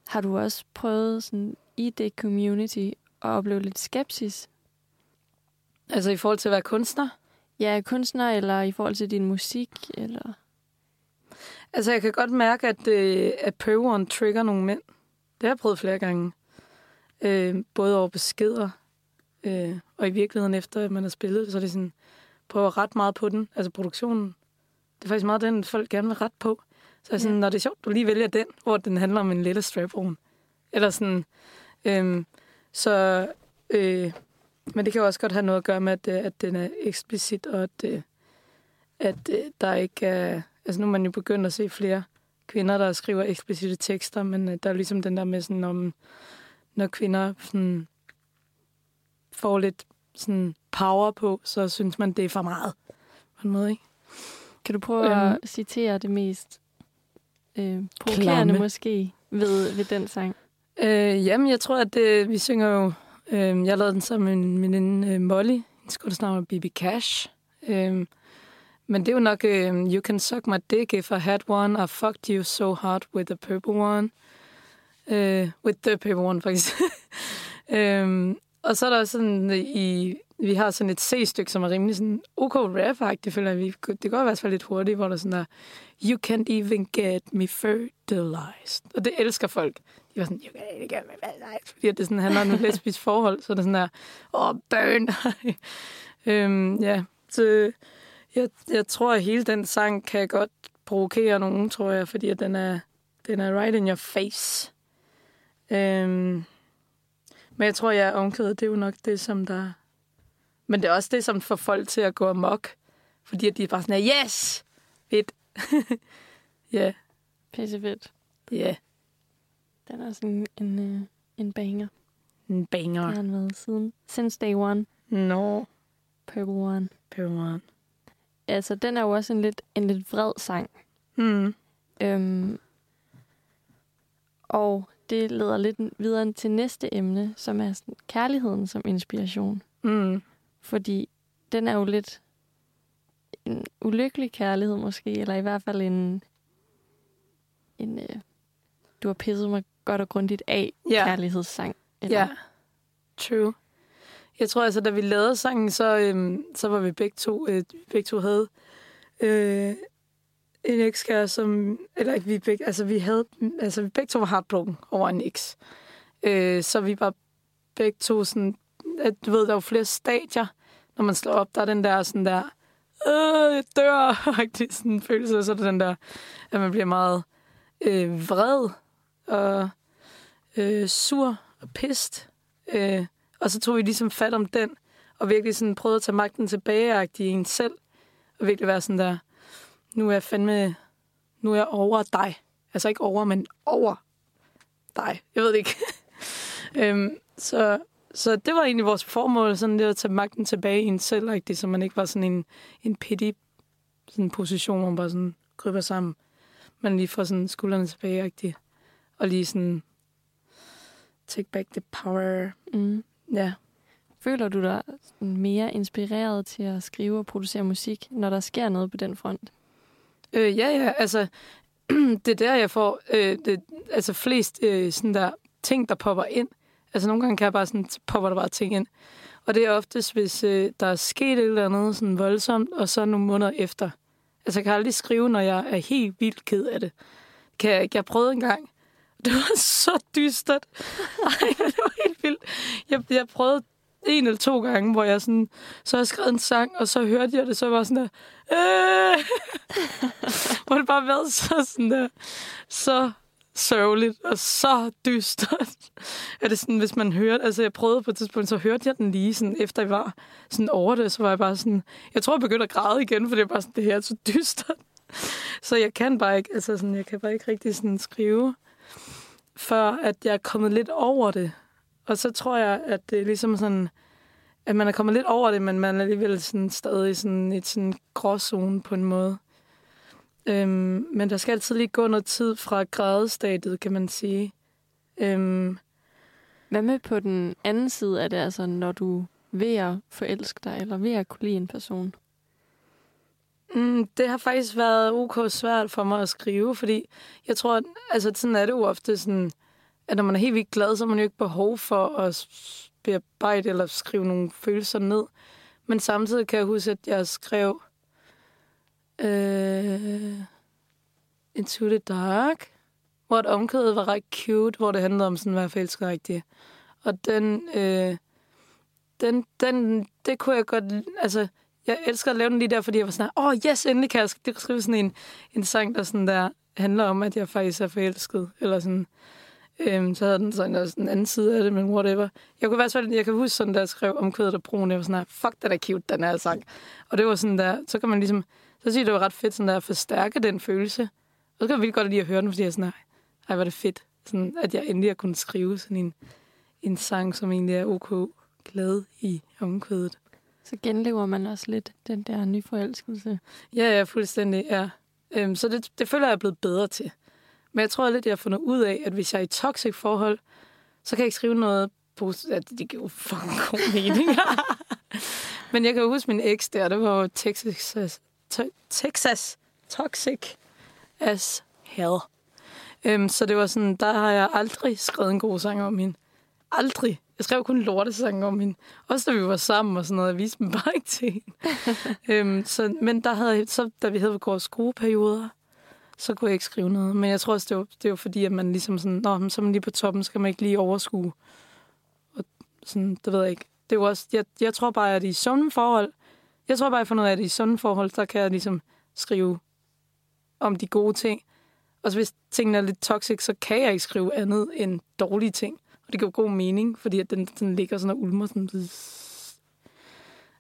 har du også prøvet sådan, i det community at opleve lidt skepsis? Altså i forhold til at være kunstner? Ja, kunstner, eller i forhold til din musik, eller... Altså jeg kan godt mærke, at, øh, at pøveren trigger nogle mænd. Det har jeg prøvet flere gange. Øh, både over beskeder, øh, og i virkeligheden efter, at man har spillet det, så er det sådan, prøver ret meget på den, altså produktionen. Det er faktisk meget den, folk gerne vil ret på. Så er jeg sådan, Ja. når det er sjovt, du lige vælger den, hvor den handler om en lille strap -on. Eller sådan, øh, så, øh, men det kan jo også godt have noget at gøre med, at, øh, at den er eksplicit, og at, øh, at øh, der ikke er... Altså nu er man jo begyndt at se flere kvinder, der skriver eksplicite tekster, men der er ligesom den der med sådan om, når kvinder sådan, får lidt sådan power på, så synes man, det er for meget. På en måde, ikke? Kan du prøve at Øhm. citere det mest øh, provokerende måske ved, ved den sang? Øh, jamen, jeg tror, at det, vi synger jo... Øh, jeg lavede den sammen med min veninde øh, Molly. Hendes kunstnavn er Bibi Cash. Øh, men det er jo nok... Øh, you can suck my dick if I had one. I fucked you so hard with the purple one. Øh, with the purple one, faktisk. øh, og så er der også sådan i... Vi har sådan et C-stykke, som er rimelig sådan OK rap det føler. Vi, det går i hvert fald lidt hurtigt, hvor der sådan der... You can't even get me fertilized. Og det elsker folk. De var sådan, you can't even get me fertilized. Fordi det sådan handler om et lesbisk forhold, så er det sådan der, åh, oh, burn. øhm, ja, så jeg, jeg tror, at hele den sang kan godt provokere nogen, tror jeg, fordi at den er, den er right in your face. Øhm, men jeg tror, jeg er omkvædet. Det er jo nok det, som der... Men det er også det, som får folk til at gå amok. Fordi at de er bare sådan, her, yes! Fedt. Ja, Pisse fedt. ja. Den er sådan en, øh, en banger. En Det banger. har han været siden. Since day one. Nå, Purple One. peberen. Altså, den er jo også en lidt, en lidt vred sang. Hmm. Øhm, og det leder lidt videre til næste emne, som er sådan kærligheden som inspiration. Mm. Fordi den er jo lidt en ulykkelig kærlighed måske, eller i hvert fald en, en øh, du har pisset mig godt og grundigt af Ja. kærlighedssang. Eller, Ja, true. Jeg tror altså, da vi lavede sangen, så, øhm, så var vi begge to, øh, begge to havde øh, en ekskæreste, som, eller ikke vi begge, altså vi havde, altså vi begge to var heartbroken over en eks. Øh, så vi var begge to sådan, at du ved, der er jo flere stadier, når man slår op, der er den der sådan der, øh, jeg dør, rigtig sådan en følelse, og så er der den der, at man bliver meget øh, vred og øh, sur og pist. Øh, og så tog vi ligesom fat om den, og virkelig sådan prøvede at tage magten tilbage i en selv, og virkelig være sådan der, nu er jeg fandme, nu er jeg over dig. Altså ikke over, men over dig. Jeg ved det ikke. øhm, så, så det var egentlig vores formål, sådan det at tage magten tilbage i en selv, rigtig, så man ikke var sådan en, en pity sådan position, hvor man bare sådan kryber sammen. Man lige får sådan skuldrene tilbage, rigtig. og lige sådan take back the power. Mm. Ja. Føler du dig mere inspireret til at skrive og producere musik, når der sker noget på den front? Øh, ja, ja, altså, det er der, jeg får øh, det, altså flest øh, sådan der ting, der popper ind. Altså, nogle gange kan jeg bare sådan, popper der bare ting ind. Og det er oftest, hvis øh, der er sket et eller andet sådan voldsomt, og så nogle måneder efter. Altså, jeg kan aldrig skrive, når jeg er helt vildt ked af det. Kan jeg, jeg prøvede en gang. Det var så dystert. Ej, det var helt vildt. Jeg, jeg prøvede en eller to gange, hvor jeg sådan, så har jeg skrevet en sang, og så hørte jeg det, så var sådan der, øh! hvor det bare været så sådan der, så sørgeligt og så dystert. er det sådan, hvis man hørte, altså jeg prøvede på et tidspunkt, så hørte jeg den lige sådan, efter jeg var sådan over det, så var jeg bare sådan, jeg tror, jeg begyndte at græde igen, for det er bare sådan, det her er så dystert. Så jeg kan bare ikke, altså sådan, jeg kan bare ikke rigtig sådan skrive, før at jeg er kommet lidt over det. Og så tror jeg, at det er ligesom sådan, at man er kommet lidt over det, men man er alligevel sådan stadig sådan et sådan gråzone på en måde. Øhm, men der skal altid lige gå noget tid fra grædestadiet, kan man sige. Øhm, Hvad med på den anden side af det, altså når du ved at forelske dig, eller ved at kunne lide en person? Mm, det har faktisk været ok svært for mig at skrive, fordi jeg tror, at altså, sådan er det jo ofte sådan, at når man er helt vildt glad, så har man jo ikke behov for at bearbejde eller skrive nogle følelser ned. Men samtidig kan jeg huske, at jeg skrev øh, Into the Dark, hvor et omkødet var ret cute, hvor det handlede om sådan hvad jeg forelsker rigtigt. Og den, øh, den, den, det kunne jeg godt, altså, jeg elsker at lave den lige der, fordi jeg var sådan, åh, oh, yes, endelig kan jeg skrive sådan en, en sang, der sådan der handler om, at jeg faktisk er forelsket, eller sådan. Øhm, så havde den sådan også en anden side af det, men whatever. Jeg kunne være sådan, jeg kan huske sådan, der jeg skrev om kødet og broen, jeg var sådan her, fuck, den er cute, den her sang. Og det var sådan der, så kan man ligesom, så synes jeg, det var ret fedt sådan der, at forstærke den følelse. Og så kan jeg virkelig godt lide at høre den, fordi jeg sådan her, ej, var det fedt, sådan, at jeg endelig har kunnet skrive sådan en, en sang, som egentlig er ok glad i omkvædet. Så genlever man også lidt den der nyforelskelse. Ja, ja, fuldstændig, ja. Øhm, så det, det føler jeg er blevet bedre til. Men jeg tror lidt, jeg har fundet ud af, at hvis jeg er i toxic forhold, så kan jeg ikke skrive noget positivt. Ja, det giver jo fucking god mening. Men jeg kan huske min eks der, det var jo Texas, Texas toxic as hell. Øhm, så det var sådan, der har jeg aldrig skrevet en god sang om hende. Aldrig. Jeg skrev kun lortesange om hende. Også da vi var sammen og sådan noget. Jeg viste dem bare ikke til hende. øhm, så, men der havde, så, da vi havde vores skrueperioder, så kunne jeg ikke skrive noget. Men jeg tror også, det var, det var fordi, at man ligesom sådan, Nå, så er man lige på toppen, så kan man ikke lige overskue. Og sådan, det ved jeg ikke. Det var også, jeg, jeg tror bare, at i sunde forhold, jeg tror bare, jeg fundet ud af, at i sunde forhold, der kan jeg ligesom skrive om de gode ting. Og så hvis tingene er lidt toxic, så kan jeg ikke skrive andet end dårlige ting. Og det giver god mening, fordi at den, den ligger sådan og ulmer sådan.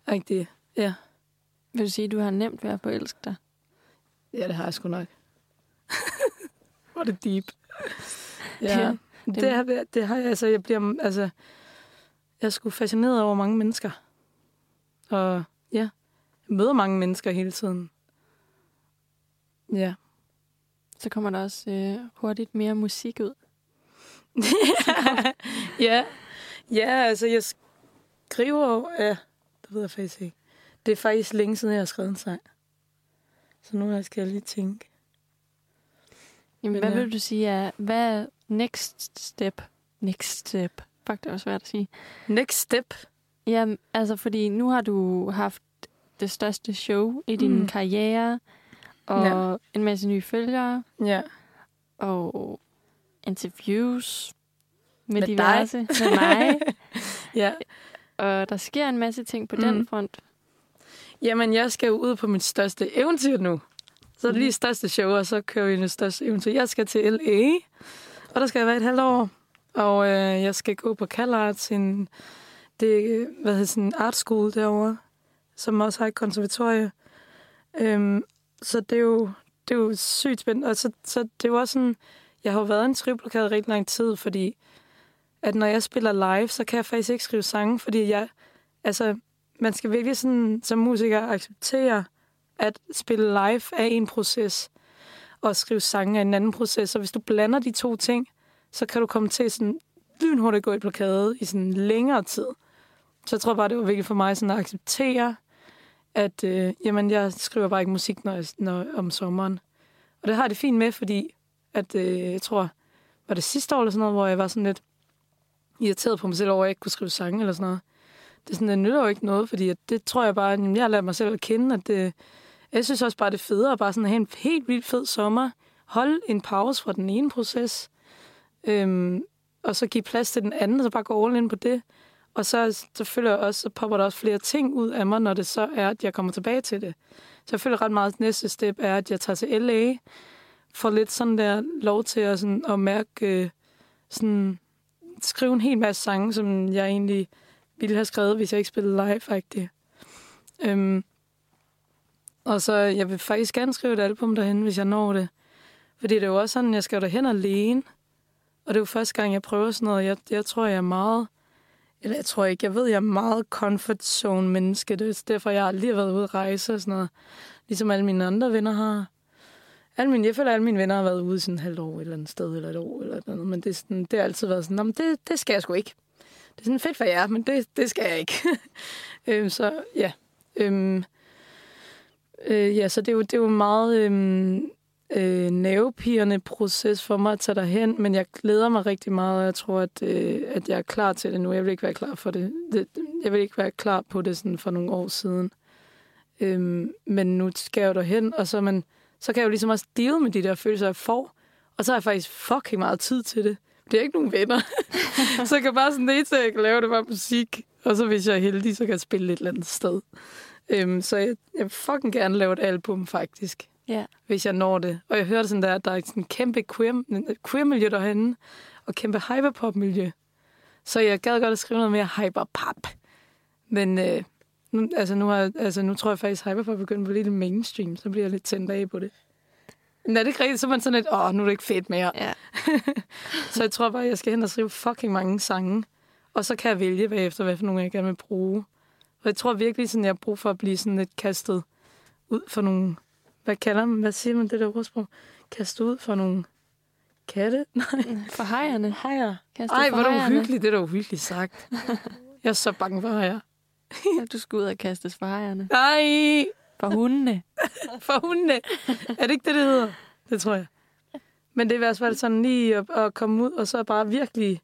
Er ikke det? Ja. Vil du sige, at du har nemt ved at forelske dig? Ja, det har jeg sgu nok. Hvor det deep. Det- Ja, det, det- har, det har jeg, altså, jeg bliver, altså, jeg er sgu fascineret over mange mennesker. Og ja, møder mange mennesker hele tiden. Ja. Så kommer der også øh, hurtigt mere musik ud. ja. Ja, altså, jeg skriver ja, det ved jeg faktisk ikke. Det er faktisk længe siden, jeg har skrevet en sang. Så nu skal jeg lige tænke. Jamen, Men hvad ja. vil du sige er, hvad er next step? Next step. Fuck, det var svært at sige. Next step. Jamen, altså, fordi nu har du haft det største show i din Mm. mm. karriere, og Ja. en masse nye følgere, Ja. og interviews med, Med diverse, med mig. Ja. Og der sker en masse ting på Mm. mm. den front. Jamen, jeg skal jo ud på mit største eventyr nu. Så er det Mhm. lige største show, og så kører vi det største eventyr. Jeg skal til L.A., og der skal jeg være et halvt år. Og øh, jeg skal gå på CalArts, en det, hvad hedder sådan, en art school derovre, som også har et konservatorie. Øhm, så det er jo, det er jo sygt spændende. Og så, så det er jo også sådan, jeg har jo været en skriveblokade rigtig lang tid, fordi at når jeg spiller live, så kan jeg faktisk ikke skrive sange, fordi jeg, altså, man skal virkelig sådan, som musiker acceptere, at spille live er en proces, og at skrive sange er en anden proces. Og hvis du blander de to ting, så kan du komme til sådan lynhurtigt gå i blokade i sådan længere tid. Så jeg tror bare, det var vigtigt for mig sådan at acceptere, at øh, jamen, jeg skriver bare ikke musik når jeg, når, om sommeren. Og det har jeg det fint med, fordi at, øh, jeg tror, var det sidste år eller sådan noget, hvor jeg var sådan lidt irriteret på mig selv over, at jeg ikke kunne skrive sange eller sådan noget. Det, er sådan, det nytter jo ikke noget, fordi at det tror jeg bare, jamen, jeg har lært mig selv at kende, at det, jeg synes også bare, det er federe bare sådan at have en helt vildt fed sommer, holde en pause fra den ene proces, øhm, og så give plads til den anden, og så bare gå all in på det. Og så selvfølgelig også, så popper der også flere ting ud af mig, når det så er, at jeg kommer tilbage til det. Så jeg føler ret meget, at næste step er, at jeg tager til LA, får lidt sådan der lov til at, sådan, at mærke, øh, sådan, skrive en hel masse sange, som jeg egentlig ville have skrevet, hvis jeg ikke spillede live, faktisk. Øhm, og så, jeg vil faktisk gerne skrive et album derhen, hvis jeg når det. Fordi det er jo også sådan, jeg skal jo derhen alene. Og det er jo første gang, jeg prøver sådan noget. Jeg, jeg tror, jeg er meget... Eller jeg tror ikke, jeg ved, jeg er meget comfort zone menneske. Det er derfor, jeg aldrig har været ude at rejse og sådan noget. Ligesom alle mine andre venner har. Alle mine, jeg føler, at alle mine venner har været ude sådan et halvt år et eller andet sted, eller et år, eller noget. Men det, er sådan, det har altid været sådan, men det, det skal jeg sgu ikke. Det er sådan fedt for jer, men det, det skal jeg ikke. øhm, så ja. Øhm, øh, ja, så det er jo, det er jo meget øhm, øh, nervepirrende proces for mig at tage derhen, men jeg glæder mig rigtig meget, og jeg tror, at, øh, at jeg er klar til det nu. Jeg vil ikke være klar for det. det jeg vil ikke være klar på det sådan for nogle år siden. Øhm, men nu skal jeg jo derhen, og så, man, så kan jeg jo ligesom også deal med de der følelser, jeg får. Og så har jeg faktisk fucking meget tid til det. Det er ikke nogen venner. så jeg kan bare sådan det til, jeg kan lave det bare musik. Og så hvis jeg er heldig, så kan jeg spille et eller andet sted. Øhm, så jeg, jeg vil fucking gerne lave et album, faktisk. Ja. Hvis jeg når det. Og jeg hørte sådan der, at der er sådan en kæmpe queer, queer-miljø derhenne. Og kæmpe hyperpop-miljø. Så jeg gad godt at skrive noget mere hyperpop. Men øh, nu, altså, nu, har, altså, nu tror jeg faktisk, at hyperpop er begyndt blive lidt mainstream. Så bliver jeg lidt tændt af på det. Men er det ikke rigtigt? Så er man sådan lidt, åh, nu er det ikke fedt mere. Ja. så jeg tror bare, jeg skal hen og skrive fucking mange sange. Og så kan jeg vælge bagefter, hvad for nogle jeg gerne vil bruge. Og jeg tror virkelig, sådan, jeg har brug for at blive sådan lidt kastet ud for nogle... Hvad kalder man? Hvad siger man det der ordsprog? Kastet ud for nogle katte? Nej. For hejerne. Hejer. Kastet Ej, hvor er det uhyggeligt. Det er da uhyggeligt sagt. jeg er så bange for hejer. Ja, du skal ud og kastes for hejerne. Nej, For hundene. for hundene. er det ikke det, det hedder? Det tror jeg. Men det er i hvert fald sådan lige at, at komme ud, og så bare virkelig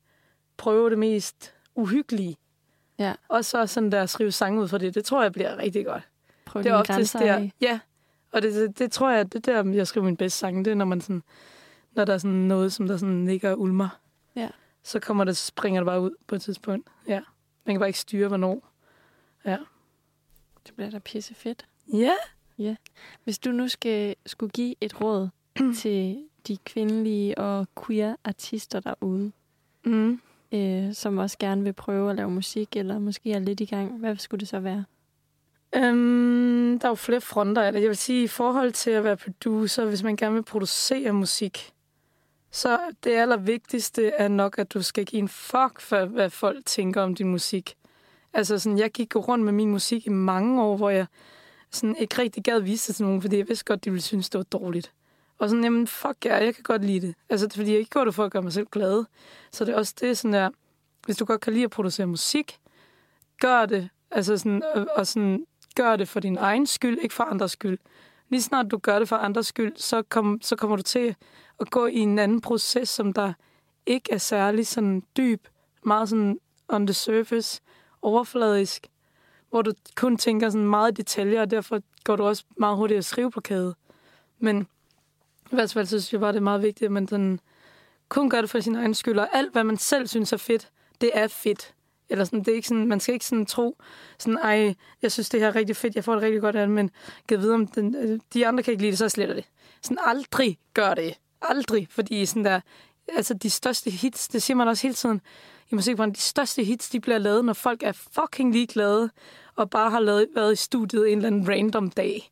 prøve det mest uhyggelige. Ja. Og så sådan der skrive sange ud for det. Det tror jeg bliver rigtig godt. Prøv det er oftest der. af. Ja. Og det, det, det, tror jeg, det er der, jeg skriver min bedste sange. Det er, når man sådan, når der er sådan noget, som der sådan ligger og ulmer. Ja. Så kommer det, springer det bare ud på et tidspunkt. Ja. Man kan bare ikke styre, hvornår. Ja. Det bliver da pisse fedt. Ja. Hvis du nu skal, skulle give et råd til de kvindelige og queer artister derude, Mm. øh, som også gerne vil prøve at lave musik, eller måske er lidt i gang, hvad skulle det så være? Øhm, der er jo flere fronter af det. Jeg vil sige, i forhold til at være producer, hvis man gerne vil producere musik, så det allervigtigste er nok, at du skal give en fuck for, hvad folk tænker om din musik. Altså sådan, jeg gik rundt med min musik i mange år, hvor jeg sådan ikke rigtig gad vise det til nogen, fordi jeg vidste godt, de ville synes, det var dårligt. Og sådan, jamen fuck ja, jeg kan godt lide det. Altså, fordi jeg ikke gør det for at gøre mig selv glad. Så det er også det sådan der, hvis du godt kan lide at producere musik, gør det, altså sådan, og, og sådan, gør det for din egen skyld, ikke for andres skyld. Lige snart du gør det for andres skyld, så, kom, så kommer du til at gå i en anden proces, som der ikke er særlig sådan dyb, meget sådan on the surface, overfladisk, hvor du kun tænker sådan meget i detaljer, og derfor går du også meget hurtigt at skrive blokade. Men i hvert fald så synes jeg bare, det er meget vigtigt, at man sådan kun gør det for sin egen skyld, og alt, hvad man selv synes er fedt, det er fedt. Eller sådan, det er ikke sådan, man skal ikke sådan tro, sådan, ej, jeg synes, det her er rigtig fedt, jeg får det rigtig godt af det, men kan vide, om den, øh, de andre kan ikke lide det, så sletter det. Sådan aldrig gør det. Aldrig, fordi sådan der, altså de største hits, det siger man også hele tiden i musikbranchen, de største hits, de bliver lavet, når folk er fucking ligeglade, og bare har lavet, været i studiet en eller anden random dag.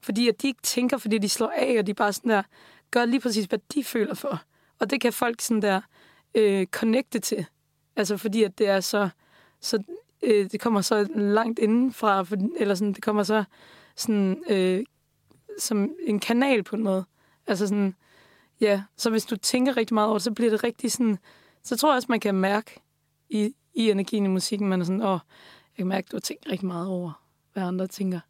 Fordi at de ikke tænker, fordi de slår af, og de bare sådan der, gør lige præcis, hvad de føler for. Og det kan folk sådan der øh, connecte til. Altså fordi, at det er så, så øh, det kommer så langt indenfra, for, eller sådan, det kommer så sådan, øh, som en kanal på en måde. Altså sådan, ja, så hvis du tænker rigtig meget over det, så bliver det rigtig sådan... Så tror jeg også, man kan mærke i, i energien i musikken, man er sådan, åh, jeg kan mærke, at du har tænkt rigtig meget over, hvad andre tænker.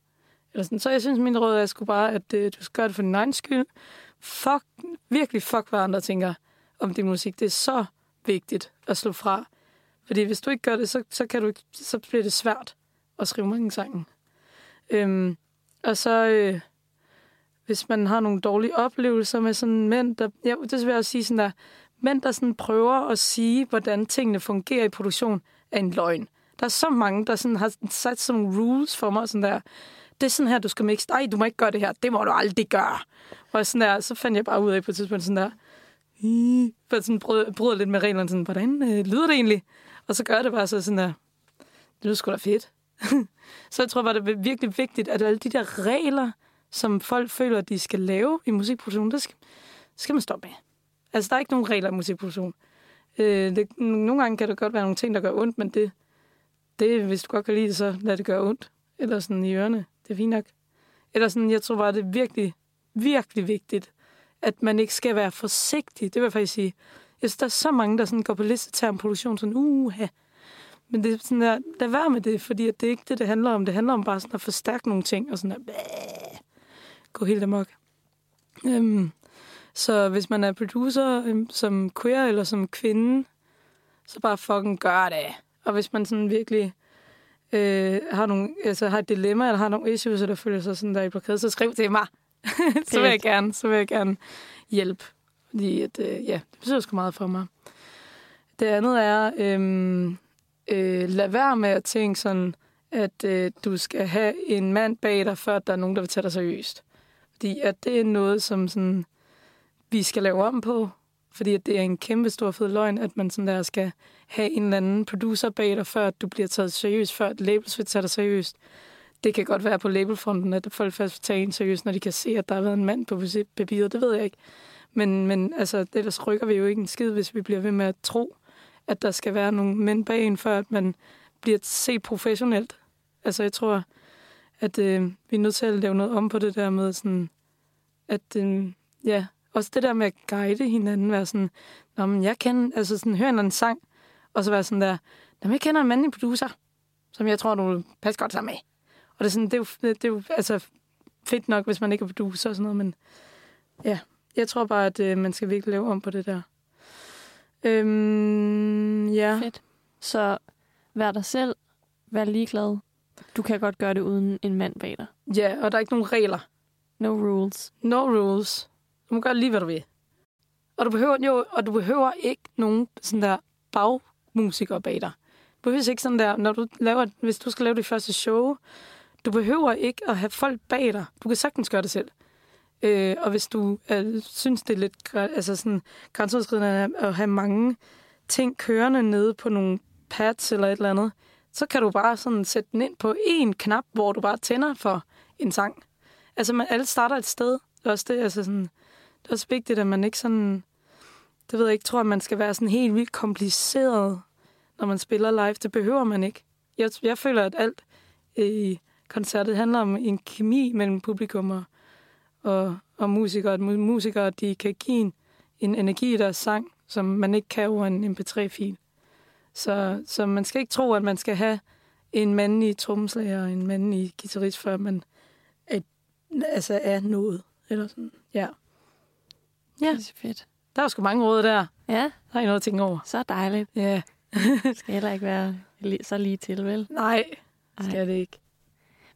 Eller sådan. Så jeg synes, min råd er sgu bare, at øh, du skal gøre det for din egen skyld. Fuck, virkelig fuck, hvad andre tænker om din musik. Det er så vigtigt at slå fra. Fordi hvis du ikke gør det, så, så, kan du, ikke- så bliver det svært at skrive mange sange. Øhm, og så, øh, hvis man har nogle dårlige oplevelser med sådan mænd, der, ja, det vil jeg også sige sådan der, mænd, der sådan prøver at sige, hvordan tingene fungerer i produktion, er en løgn. Der er så mange, der sådan har sat sådan nogle rules for mig, sådan der, det er sådan her, du skal mixe. Ej, du må ikke gøre det her. Det må du aldrig gøre. Og sådan der, så fandt jeg bare ud af på et tidspunkt sådan der, "Ih", for sådan bryder, bryder lidt med reglerne, sådan, hvordan øh, lyder det egentlig? Og så gør det bare så sådan der, det lyder sgu da fedt. så jeg tror bare, det er virkelig vigtigt, at alle de der regler, som folk føler, at de skal lave i musikproduktion, det skal, det skal man stoppe med. Altså, der er ikke nogen regler i musikproduktion. Øh, det, nogle gange kan det godt være nogle ting, der gør ondt, men det, det, hvis du godt kan lide det, så lad det gøre ondt. Eller sådan i ørerne. Det er fint nok. Eller sådan, jeg tror bare, det er virkelig, virkelig vigtigt, at man ikke skal være forsigtig. Det vil jeg faktisk sige. Jeg synes, der er så mange, der sådan går på liste til produktion, sådan, uha. Men det er sådan der, lad være med det, fordi at det er ikke det, det handler om. Det handler om bare sådan at forstærke nogle ting, og sådan der, bæh, gå helt amok. Øhm, så hvis man er producer øhm, som queer eller som kvinde, så bare fucking gør det. Og hvis man sådan virkelig øh, har, nogle, altså, har et dilemma, eller har nogle issues, eller føler sig sådan der i blokade, så skriv til mig. så vil jeg gerne, så vil jeg gerne hjælpe. Fordi at, øh, ja, det betyder sgu meget for mig. Det andet er, øh, øh, lad være med at tænke sådan, at øh, du skal have en mand bag dig, før der er nogen, der vil tage dig seriøst. Fordi at det er noget, som sådan, vi skal lave om på. Fordi at det er en kæmpe stor fed løgn, at man sådan der skal have en eller anden producer bag dig, før du bliver taget seriøst, før at labels vil tage dig seriøst. Det kan godt være på labelfronten, at folk først tager en seriøst, når de kan se, at der har været en mand på papiret. Det ved jeg ikke. Men, men altså, ellers rykker vi jo ikke en skid, hvis vi bliver ved med at tro, at der skal være nogle mænd bag en, før at man bliver set professionelt. Altså, jeg tror, at øh, vi er nødt til at lave noget om på det der med sådan, at øh, ja, også det der med at guide hinanden, være sådan, Nå, men jeg kender, altså sådan, høre en eller anden sang, og så være sådan der, Nå, men jeg kender en mandlig producer, som jeg tror, du passer godt sammen med. Det er, sådan, det er, jo, det er jo altså, fedt nok, hvis man ikke er producer og sådan noget, men ja, jeg tror bare, at øh, man skal virkelig lave om på det der. Øhm, ja. Fedt. Så vær dig selv. Vær ligeglad. Du kan godt gøre det uden en mand bag dig. Ja, og der er ikke nogen regler. No rules. No rules. Du må gøre lige, hvad du vil. Og du behøver, jo, og du behøver ikke nogen sådan der bagmusikere bag dig. Du behøver ikke sådan der, når du laver, hvis du skal lave det første show, du behøver ikke at have folk bag dig. Du kan sagtens gøre det selv. Øh, og hvis du øh, synes, det er lidt altså sådan, grænseoverskridende at have mange ting kørende nede på nogle pads eller et eller andet, så kan du bare sådan sætte den ind på én knap, hvor du bare tænder for en sang. Altså, man, alle starter et sted. Det er også det, altså sådan, det er også vigtigt, at man ikke sådan... Det ved jeg ikke, tror, at man skal være sådan helt vildt kompliceret, når man spiller live. Det behøver man ikke. Jeg, jeg føler, at alt i koncertet handler om en kemi mellem publikum og, og, og musikere. At mu- musikere, de kan give en, en energi i deres sang, som man ikke kan over en MP3-fil. Så, så man skal ikke tro, at man skal have en mandlig trommeslager og en mandlig guitarist, før man er, altså er noget. Eller sådan. Ja. Ja. Det er så fedt. Der er sgu mange råd der. Ja, Der er noget at tænke over. så dejligt. Ja. Det skal heller ikke være så lige til, vel? Nej, Ej. skal det ikke.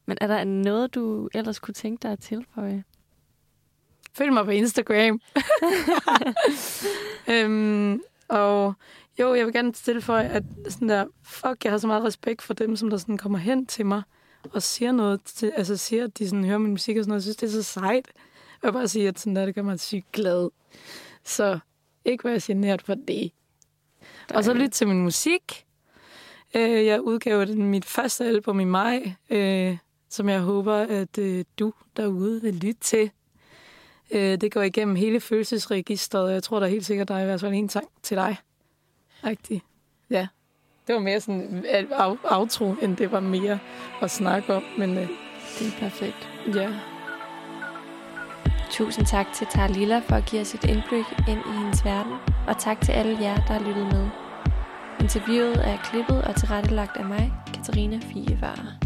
Men er der noget, du ellers kunne tænke dig at tilføje? Følg mig på Instagram. øhm, og jo, jeg vil gerne tilføje, at sådan der, fuck, jeg har så meget respekt for dem, som der sådan kommer hen til mig og siger noget, til, altså siger, at de sådan hører min musik og sådan noget. Jeg synes, det er så sejt. Jeg vil bare sige, at sådan der, det gør mig sygt glad. Så ikke være generet for det. Og så lyt til min musik. Øh, jeg udgav den- mit første album i maj, øh, som jeg håber, at øh, du derude vil lytte til. Øh, det går igennem hele følelsesregistret, og jeg tror, der er helt sikkert, der er i hvert fald en sang til dig. Rigtig. Ja. Det var mere sådan en af- outro, end det var mere at snakke om, men øh, Det er perfekt. ja. Tusind tak til Tarlilla for at give os et indblik ind i hendes verden, og tak til alle jer, der har lyttet med. Interviewet er klippet og tilrettelagt af mig, Katarina Fievarer.